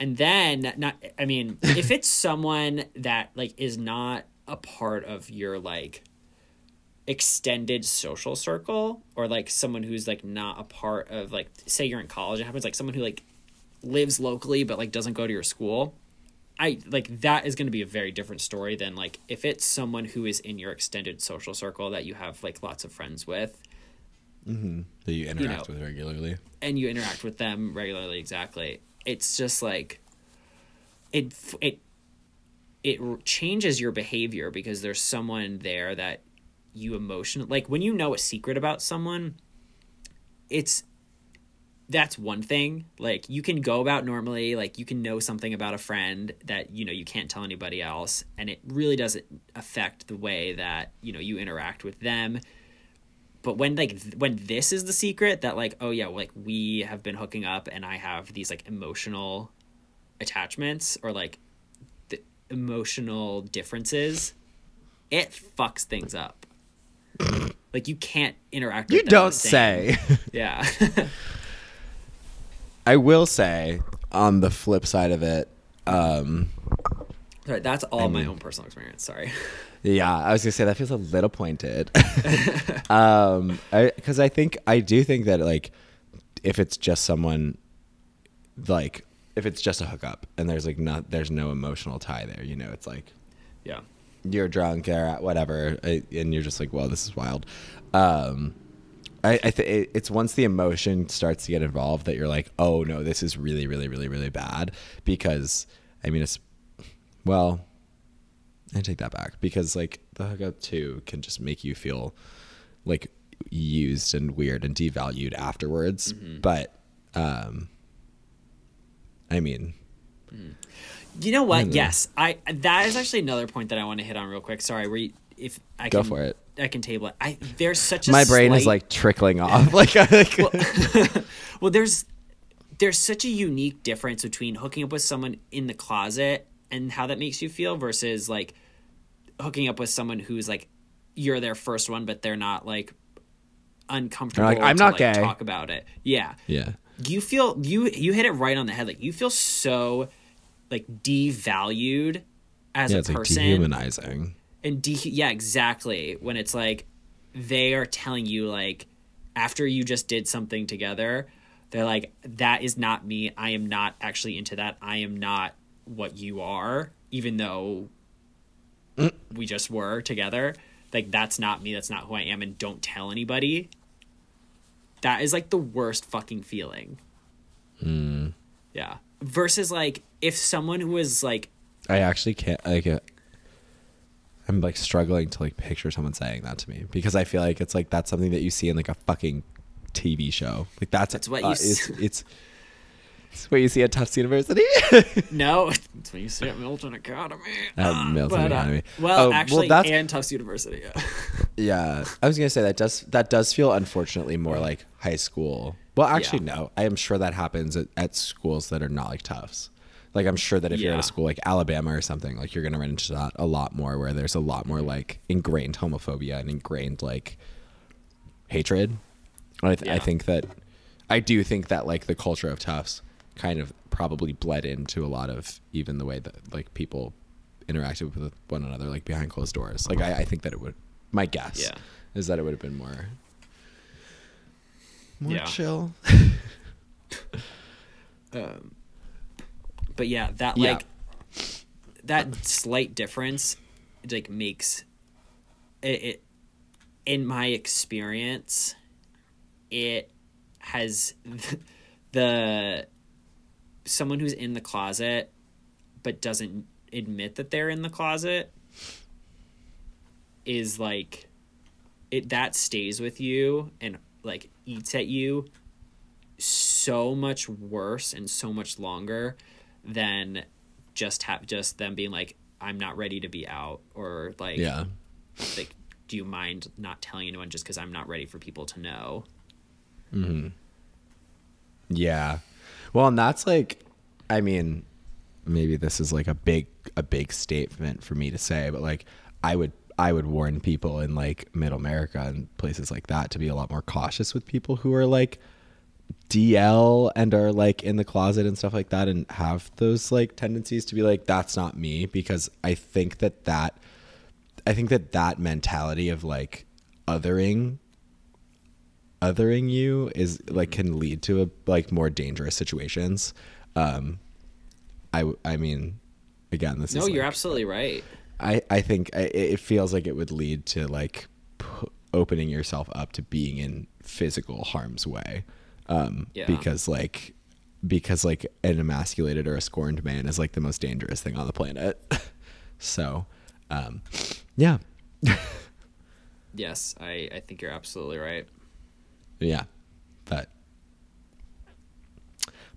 C: and then not i mean if it's someone that like is not a part of your like extended social circle or like someone who's like not a part of like say you're in college it happens like someone who like lives locally but like doesn't go to your school i like that is going to be a very different story than like if it's someone who is in your extended social circle that you have like lots of friends with mm-hmm.
B: That you interact
C: know.
B: with regularly.
C: and you interact with them regularly exactly it's just like it it it changes your behavior because there's someone there that you emotion like when you know a secret about someone it's that's one thing. Like you can go about normally like you can know something about a friend that you know you can't tell anybody else and it really doesn't affect the way that you know you interact with them. But when like th- when this is the secret that like oh yeah like we have been hooking up and i have these like emotional attachments or like the emotional differences it fucks things up like you can't interact with
B: You
C: them
B: don't say. [LAUGHS]
C: yeah [LAUGHS]
B: I will say on the flip side of it, um,
C: sorry that's all my
B: mean-
C: own personal experience sorry [LAUGHS]
B: Yeah, I was gonna say that feels a little pointed. um, I because I, think I do think that like if it's just someone, like if it's just a hookup and there's like not there's no emotional tie there, you know, it's like
C: yeah
B: you're drunk or whatever, and you're just like, well, this is wild. Um, I, I think it's once the emotion starts to get involved that you're like, oh no, this is really, really, really, really bad. Because I mean, it's well, I take that back because like the hookup too can just make you feel like used and weird and devalued afterwards. But um, I mean,
C: you know what yes i that is actually another point that i want to hit on real quick sorry you, if i
B: Go
C: can
B: for it.
C: i can table it i there's such a
B: my brain is like trickling off. [LAUGHS] [LAUGHS] like, like [LAUGHS]
C: well there's there's such a unique difference between hooking up with someone in the closet and how that makes you feel versus like hooking up with someone who's like you're their first one but they're not like uncomfortable
B: like, "I'm
C: to,
B: not
C: like,
B: gay."
C: talk about it yeah
B: yeah.
C: you feel you you hit it right on the head like you feel so like devalued as
B: yeah,
C: a
B: it's like
C: person.
B: dehumanizing.
C: and de- yeah exactly. When it's like they are telling you like after you just did something together they're like that is not me. I am not actually into that. I am not what you are even though mm. we just were together. Like that's not me. That's not who i am. And don't tell anybody. That is like the worst fucking feeling mm. Yeah versus like if someone who was like
B: I actually can't like. Uh, I'm like struggling to like picture someone saying that to me because I feel like it's like that's something that you see in like a fucking TV show. Like that's
C: That's what
B: uh,
C: you
B: it's, it's it's what you see at Tufts University. [LAUGHS]
C: no it's when you see at milton academy
B: At
C: Ah,
B: Milton
C: but, uh,
B: Academy.
C: well
B: Oh, well,
C: actually
B: that's-
C: and tufts university yeah [LAUGHS]
B: yeah, I was gonna say that does that does feel unfortunately more like high school. Well, actually,
C: Yeah.
B: no. I am sure that happens at, at schools that are not like Tufts. Like I'm sure that if you're at a school like Alabama or something, like you're gonna run into that a lot more, where there's a lot more like ingrained homophobia and ingrained like hatred. I, th- I think that I do think that like the culture of Tufts kind of probably bled into a lot of even the way that like people interacted with one another like behind closed doors. Like I, I think that it would. My guess
C: Yeah.
B: is that it would have been more more
C: Yeah.
B: chill. [LAUGHS]
C: Um, but yeah that
B: Yeah.
C: like that slight difference like makes it, it in my experience it has [LAUGHS] the someone who's in the closet but doesn't admit that they're in the closet is like it that stays with you and like eats at you so much worse and so much longer than just have just them being like I'm not ready to be out or like
B: Yeah.
C: like do you mind not telling anyone just because I'm not ready for people to know? mm-hmm.
B: yeah. Well, and that's like I mean, maybe this is like a big a big statement for me to say, but like I would I would warn people in like middle America and places like that to be a lot more cautious with people who are like DL and are like in the closet and stuff like that and have those like tendencies to be like that's not me because I think that that I think that that mentality of like othering othering you is like can lead to a, like more dangerous situations. Um I I mean again this is
C: No,
B: is
C: you're
B: like,
C: absolutely right.
B: I, I think I, it feels like it would lead to like p- opening yourself up to being in physical harm's way um
C: Yeah.
B: because like because like an emasculated or a scorned man is like the most dangerous thing on the planet [LAUGHS] so um yeah [LAUGHS]
C: Yes, I I think you're absolutely right.
B: Yeah but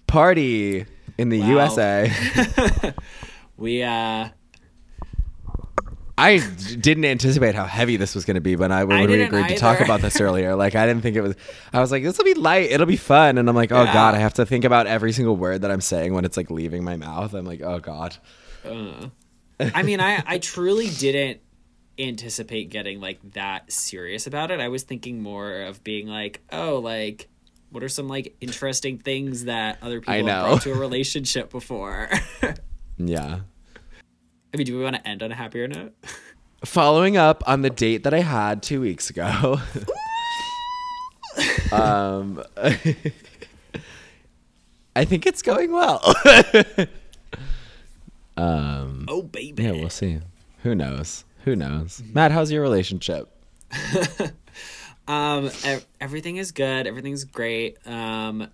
B: party in the
C: Wow.
B: usa [LAUGHS]
C: We uh
B: I didn't anticipate how heavy this was going to be when I when we
C: didn't
B: agreed to talk about this [LAUGHS] earlier. Like I didn't think it was. I was like, this will be light. It'll be fun. And I'm like, oh
C: Yeah.
B: god, I have to think about every single word that I'm saying when it's like leaving my mouth. I'm like, oh god.
C: I mean, I I truly didn't anticipate getting like that serious about it. I was thinking more of being like, oh, like what are some like interesting things that other people
B: I
C: have
B: know.
C: brought to a [LAUGHS] relationship before? [LAUGHS]
B: Yeah.
C: I mean, do we want to end on a happier note?
B: Following up on the date that I had two weeks ago. [LAUGHS] um, I think it's going well. um,
C: Oh, baby.
B: yeah, we'll see. Who knows? Who knows? Matt, how's your relationship? [LAUGHS]
C: Um, everything is good. Everything's great. Um,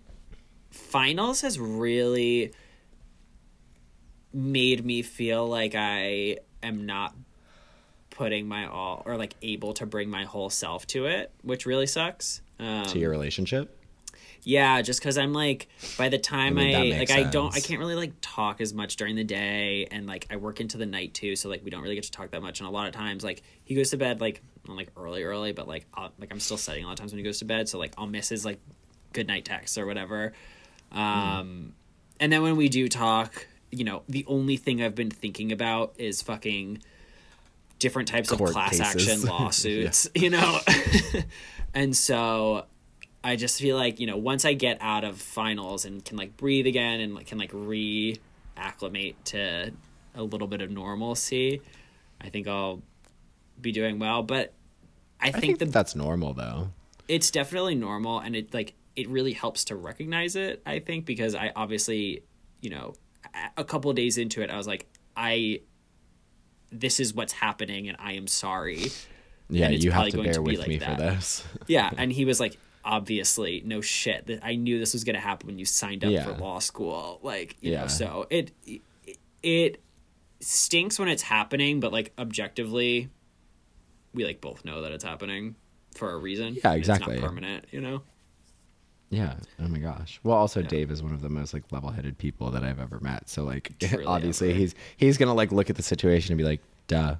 C: finals has really made me feel like I am not putting my all or like able to bring my whole self to it, which really sucks. Um,
B: To your relationship?
C: Yeah, just because I'm like, by the time
B: I
C: I,
B: mean, that
C: like,
B: makes
C: I don't, I can't really like talk as much during the day, and like I work into the night too, so like we don't really get to talk that much. And a lot of times, like he goes to bed like not like early, early, but like I'll, like I'm still studying a lot of times when he goes to bed, so like I'll miss his like good night texts or whatever. Um, and then when we do talk, you know, the only thing I've been thinking about is fucking different types of class
B: cases. [LAUGHS]
C: action lawsuits, you know? [LAUGHS] and so I just feel like, you know, once I get out of finals and can like breathe again and like can like reacclimate to a little bit of normalcy, I think I'll be doing well. But I
B: I
C: think,
B: think
C: the
B: that that's normal though.
C: it's definitely normal and it like it really helps to recognize it. I think because I obviously, you know, a- couple of days into it, I was like, I, this is what's happening, and I am sorry.
B: Yeah, you have to bear
C: to
B: with
C: like
B: me
C: that.
B: for this.
C: Yeah, [LAUGHS] and he was like, obviously, no shit. That I knew this was gonna happen when you signed up
B: Yeah.
C: for law school. Like, you
B: Yeah.
C: know, so it it- stinks when it's happening, but like objectively, we like both know that it's happening for a reason.
B: Yeah, exactly.
C: It's not permanent, you know.
B: Yeah. Oh my gosh. Well, also Dave is one of the most like level-headed people that I've ever met. So like,
C: Truly [LAUGHS]
B: obviously
C: ever.
B: he's he's gonna like look at the situation and be like, "Duh."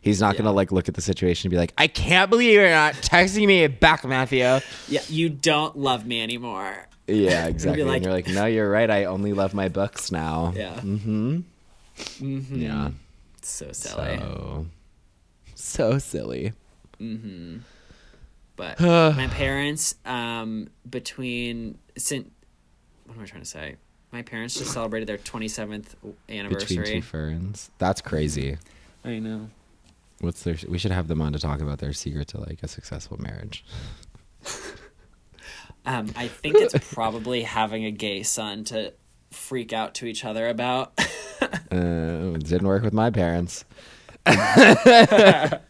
B: He's not gonna like look at the situation and be like, "I can't believe you're not texting me back, Matthew."
C: Yeah, you don't love me anymore.
B: Yeah, [LAUGHS] exactly.
C: like-
B: and you're like, "No, you're right. I only love my books now."
C: Yeah,
B: Mm-hmm. Yeah.
C: it's so silly.
B: So so silly. Mm-hmm.
C: But [SIGHS] my parents, um, between since what am I trying to say? My parents just celebrated their twenty seventh anniversary.
B: Between two ferns. That's crazy.
C: I know.
B: What's their? We should have them on to talk about their secret to like a successful marriage.
C: Um, I think it's [LAUGHS] probably having a gay son to freak out to each other about. [LAUGHS]
B: Uh, it didn't work with my parents. [LAUGHS]
C: I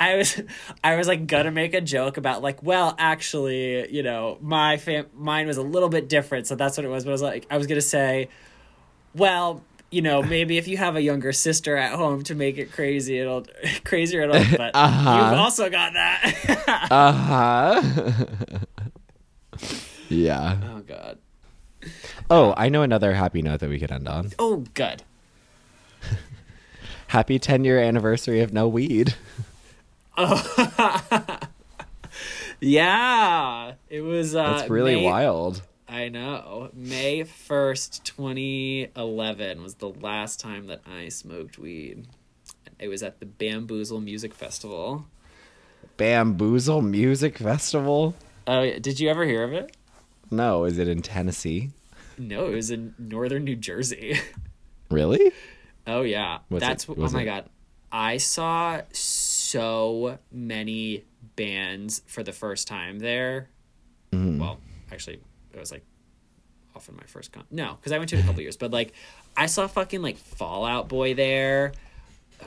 C: was, I was like gonna make a joke about like, well, actually, you know, my fam, mine was a little bit different, so that's what it was. But I was like, I was gonna say, well, you know, maybe if you have a younger sister at home to make it crazy, it'll [LAUGHS] crazier. It'll, [LAUGHS] but
B: Uh-huh.
C: you've also got that. [LAUGHS]
B: Uh huh. yeah.
C: oh God.
B: Oh, I know another happy note that we could end on.
C: Oh, good.
B: Happy 10 year anniversary of No Weed. Oh.
C: Yeah, it was. Uh,
B: That's really
C: May-
B: wild.
C: I know. May 1st, 2011 was the last time that I smoked weed. It was at the Bamboozle Music Festival.
B: Bamboozle Music Festival?
C: Oh, yeah. Did you ever hear of it?
B: No, is it in Tennessee?
C: No, it was in northern New Jersey. [LAUGHS]
B: Really?
C: oh, yeah.
B: Was it-
C: That's,
B: was
C: oh my
B: it-
C: God. I saw so many bands for the first time there.
B: Mm-hmm.
C: Well, actually, it was like often my first con. No, because I went to it a couple years, but like I saw fucking like Fall Out Boy there.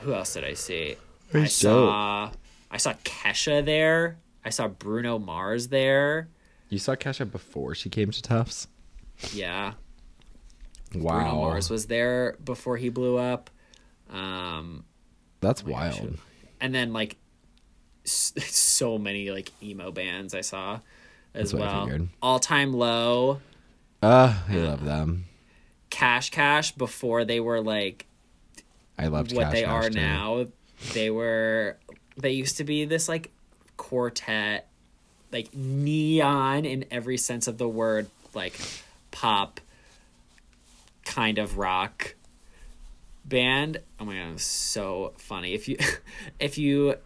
C: Who else did I see? I
B: That's
C: saw I saw Kesha there. I saw Bruno Mars there.
B: You saw Kesha before she came to Tufts?
C: Yeah,
B: Wow.
C: Bruno Mars was there before he blew up. Um,
B: That's
C: gosh,
B: wild.
C: and then like [LAUGHS] so many like emo bands I saw as
B: That's what I
C: well.
B: figured.
C: All time low.
B: Uh, I love them.
C: Cash Cash before they were like
B: I loved
C: what
B: Cash
C: they
B: Cash
C: are
B: too.
C: now. They were they used to be this like quartet, like neon in every sense of the word, like pop kind of rock band. Oh my god, it was so funny. If you [LAUGHS] if you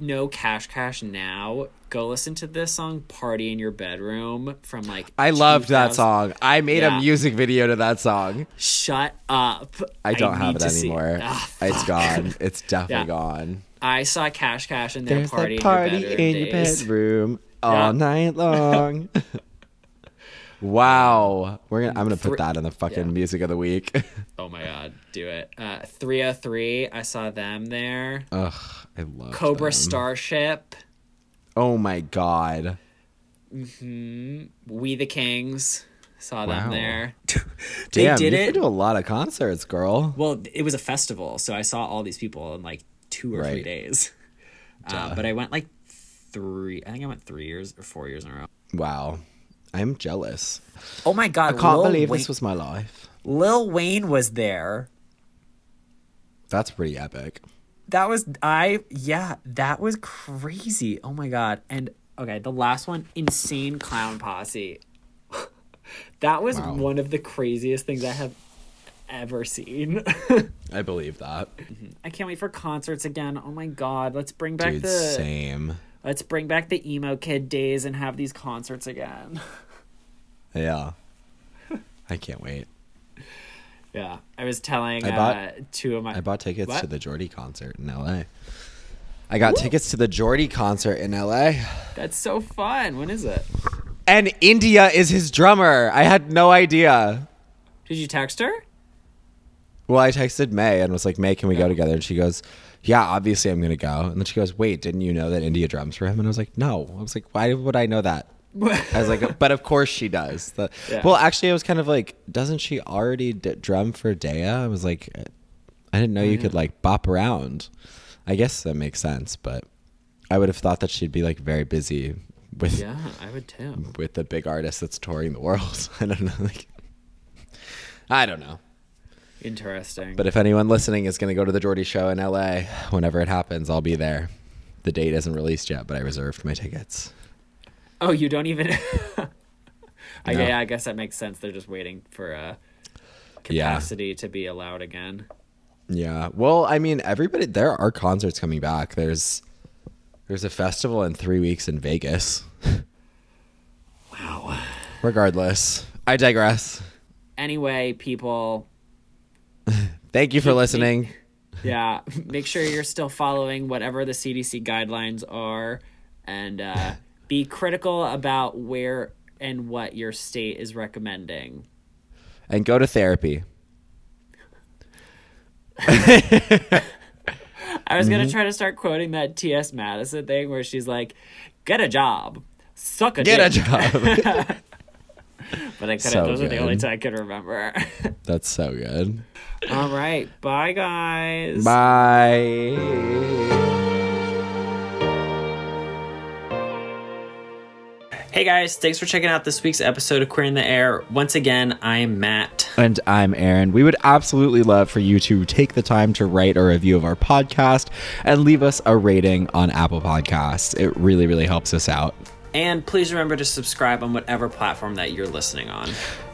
C: know Cash Cash now, go listen to this song "Party in Your Bedroom" from like
B: I loved that song. I made
C: Yeah.
B: a music video to that song.
C: Shut up!
B: I don't have it anymore.
C: Ah,
B: it's gone. It's [LAUGHS] definitely
C: Yeah.
B: gone.
C: I saw Cash Cash in their
B: There's
C: party,
B: party
C: in your bedroom.
B: in your bedroom all
C: Yeah.
B: night [LAUGHS] long. [LAUGHS] wow, we're gonna. I'm gonna put that in the fucking
C: yeah.
B: music of the week. [LAUGHS]
C: Oh my god, do it. Uh, 3OH!3, I saw them there.
B: Ugh, I love
C: Cobra
B: them.
C: Starship,
B: Oh my god.
C: We the Kings, saw
B: Wow.
C: them there. [LAUGHS] they
B: Damn,
C: did
B: you've
C: it.
B: been to a lot of concerts, girl.
C: Well, it was a festival, so I saw all these people in like two or three days. [LAUGHS] Uh, but I went like three. I think I went three years or four years in a row.
B: Wow, I'm jealous.
C: Oh my god!
B: I can't
C: Lil
B: believe
C: Wayne,
B: this was my life.
C: Lil Wayne was there.
B: That's pretty epic.
C: That was I yeah, that was crazy. Oh my god. And okay, the last one, Insane Clown Posse. [LAUGHS] that was
B: Wow.
C: one of the craziest things I have ever seen. [LAUGHS]
B: I believe that, mm-hmm.
C: I can't wait for concerts again. Oh my god, let's bring back
B: dude.
C: the
B: Same.
C: let's bring back the emo kid days and have these concerts again. [LAUGHS]
B: Yeah. I can't wait.
C: Yeah, I was telling
B: I
C: uh,
B: bought-
C: two of my
B: I bought tickets
C: What?
B: to the Jordy concert in LA. I got tickets to the Jordy concert in LA.
C: That's so fun. When is it?
B: And India is his drummer. I had no idea.
C: Did you text her?
B: Well, I texted May and was like, May, can we go together? And she goes, Yeah, obviously I'm going to go. And then she goes, Wait, didn't you know that India drums for him? And I was like, No. I was like, Why would I know that? [LAUGHS] I was like, But of course she does. The-
C: Yeah.
B: Well, actually, I was kind of like, Doesn't she already d- drum for Dea? I was like, uh, I didn't know you could mm. like bop around. I guess that makes sense, but I would have thought that she'd be like very busy with
C: Yeah, I would too.
B: with the big artist that's touring the world. [LAUGHS] I don't know. Like, I don't know.
C: Interesting.
B: But if anyone listening is going to go to the Jordy show in LA, whenever it happens, I'll be there. The date isn't released yet, but I reserved my tickets.
C: Oh, you don't even. [LAUGHS] I,
B: No.
C: yeah, I guess that makes sense. They're just waiting for uh,
B: Yeah.
C: capacity to be allowed again.
B: Yeah. Well, I mean, everybody there are concerts coming back. There's there's a festival in 3 weeks in Vegas.
C: Wow.
B: Regardless, I digress.
C: Anyway, people, [LAUGHS]
B: Thank you for listening.
C: yeah, [LAUGHS] make sure you're still following whatever the CDC guidelines are and uh, be critical about where and what your state is recommending.
B: And go to therapy. [LAUGHS]
C: I was
B: Mm-hmm.
C: gonna try to start quoting that T.S. Madison thing where she's like, "Get a job, suck a
B: Get a job. [LAUGHS]
C: But I couldn't.
B: So
C: those are the only two I could remember. [LAUGHS]
B: That's so good.
C: All right, bye guys.
B: Bye.
C: Hey guys, thanks for checking out this week's episode of Queering the Air. Once again, I'm Matt.
B: And I'm Aaron. We would absolutely love for you to take the time to write a review of our podcast and leave us a rating on Apple Podcasts. It really, really helps us out.
C: And please remember to subscribe on whatever platform that you're listening on.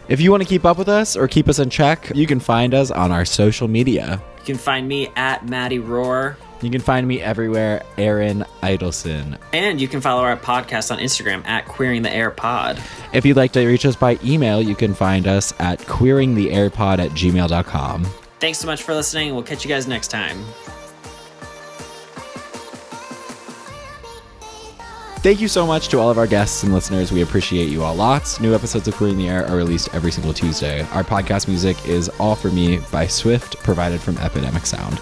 B: If you want to keep up with us or keep us in check, you can find us on our social media.
C: You can find me at Maddie Roar.
B: You can find me everywhere, Aaron Idelson.
C: And you can follow our podcast on Instagram at Queering the Air Pod.
B: If you'd like to reach us by email, you can find us at queeringtheairpod at gmail.com.
C: Thanks so much for listening. We'll catch you guys next time.
B: Thank you so much to all of our guests and listeners. We appreciate you all lots. New episodes of Queering the Air are released every single Tuesday. Our podcast music is All For Me by Swift, provided from Epidemic Sound.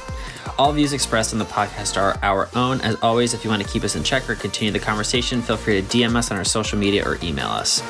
C: All views expressed on the podcast are our own. As always, if you want to keep us in check or continue the conversation, feel free to DM us on our social media or email us.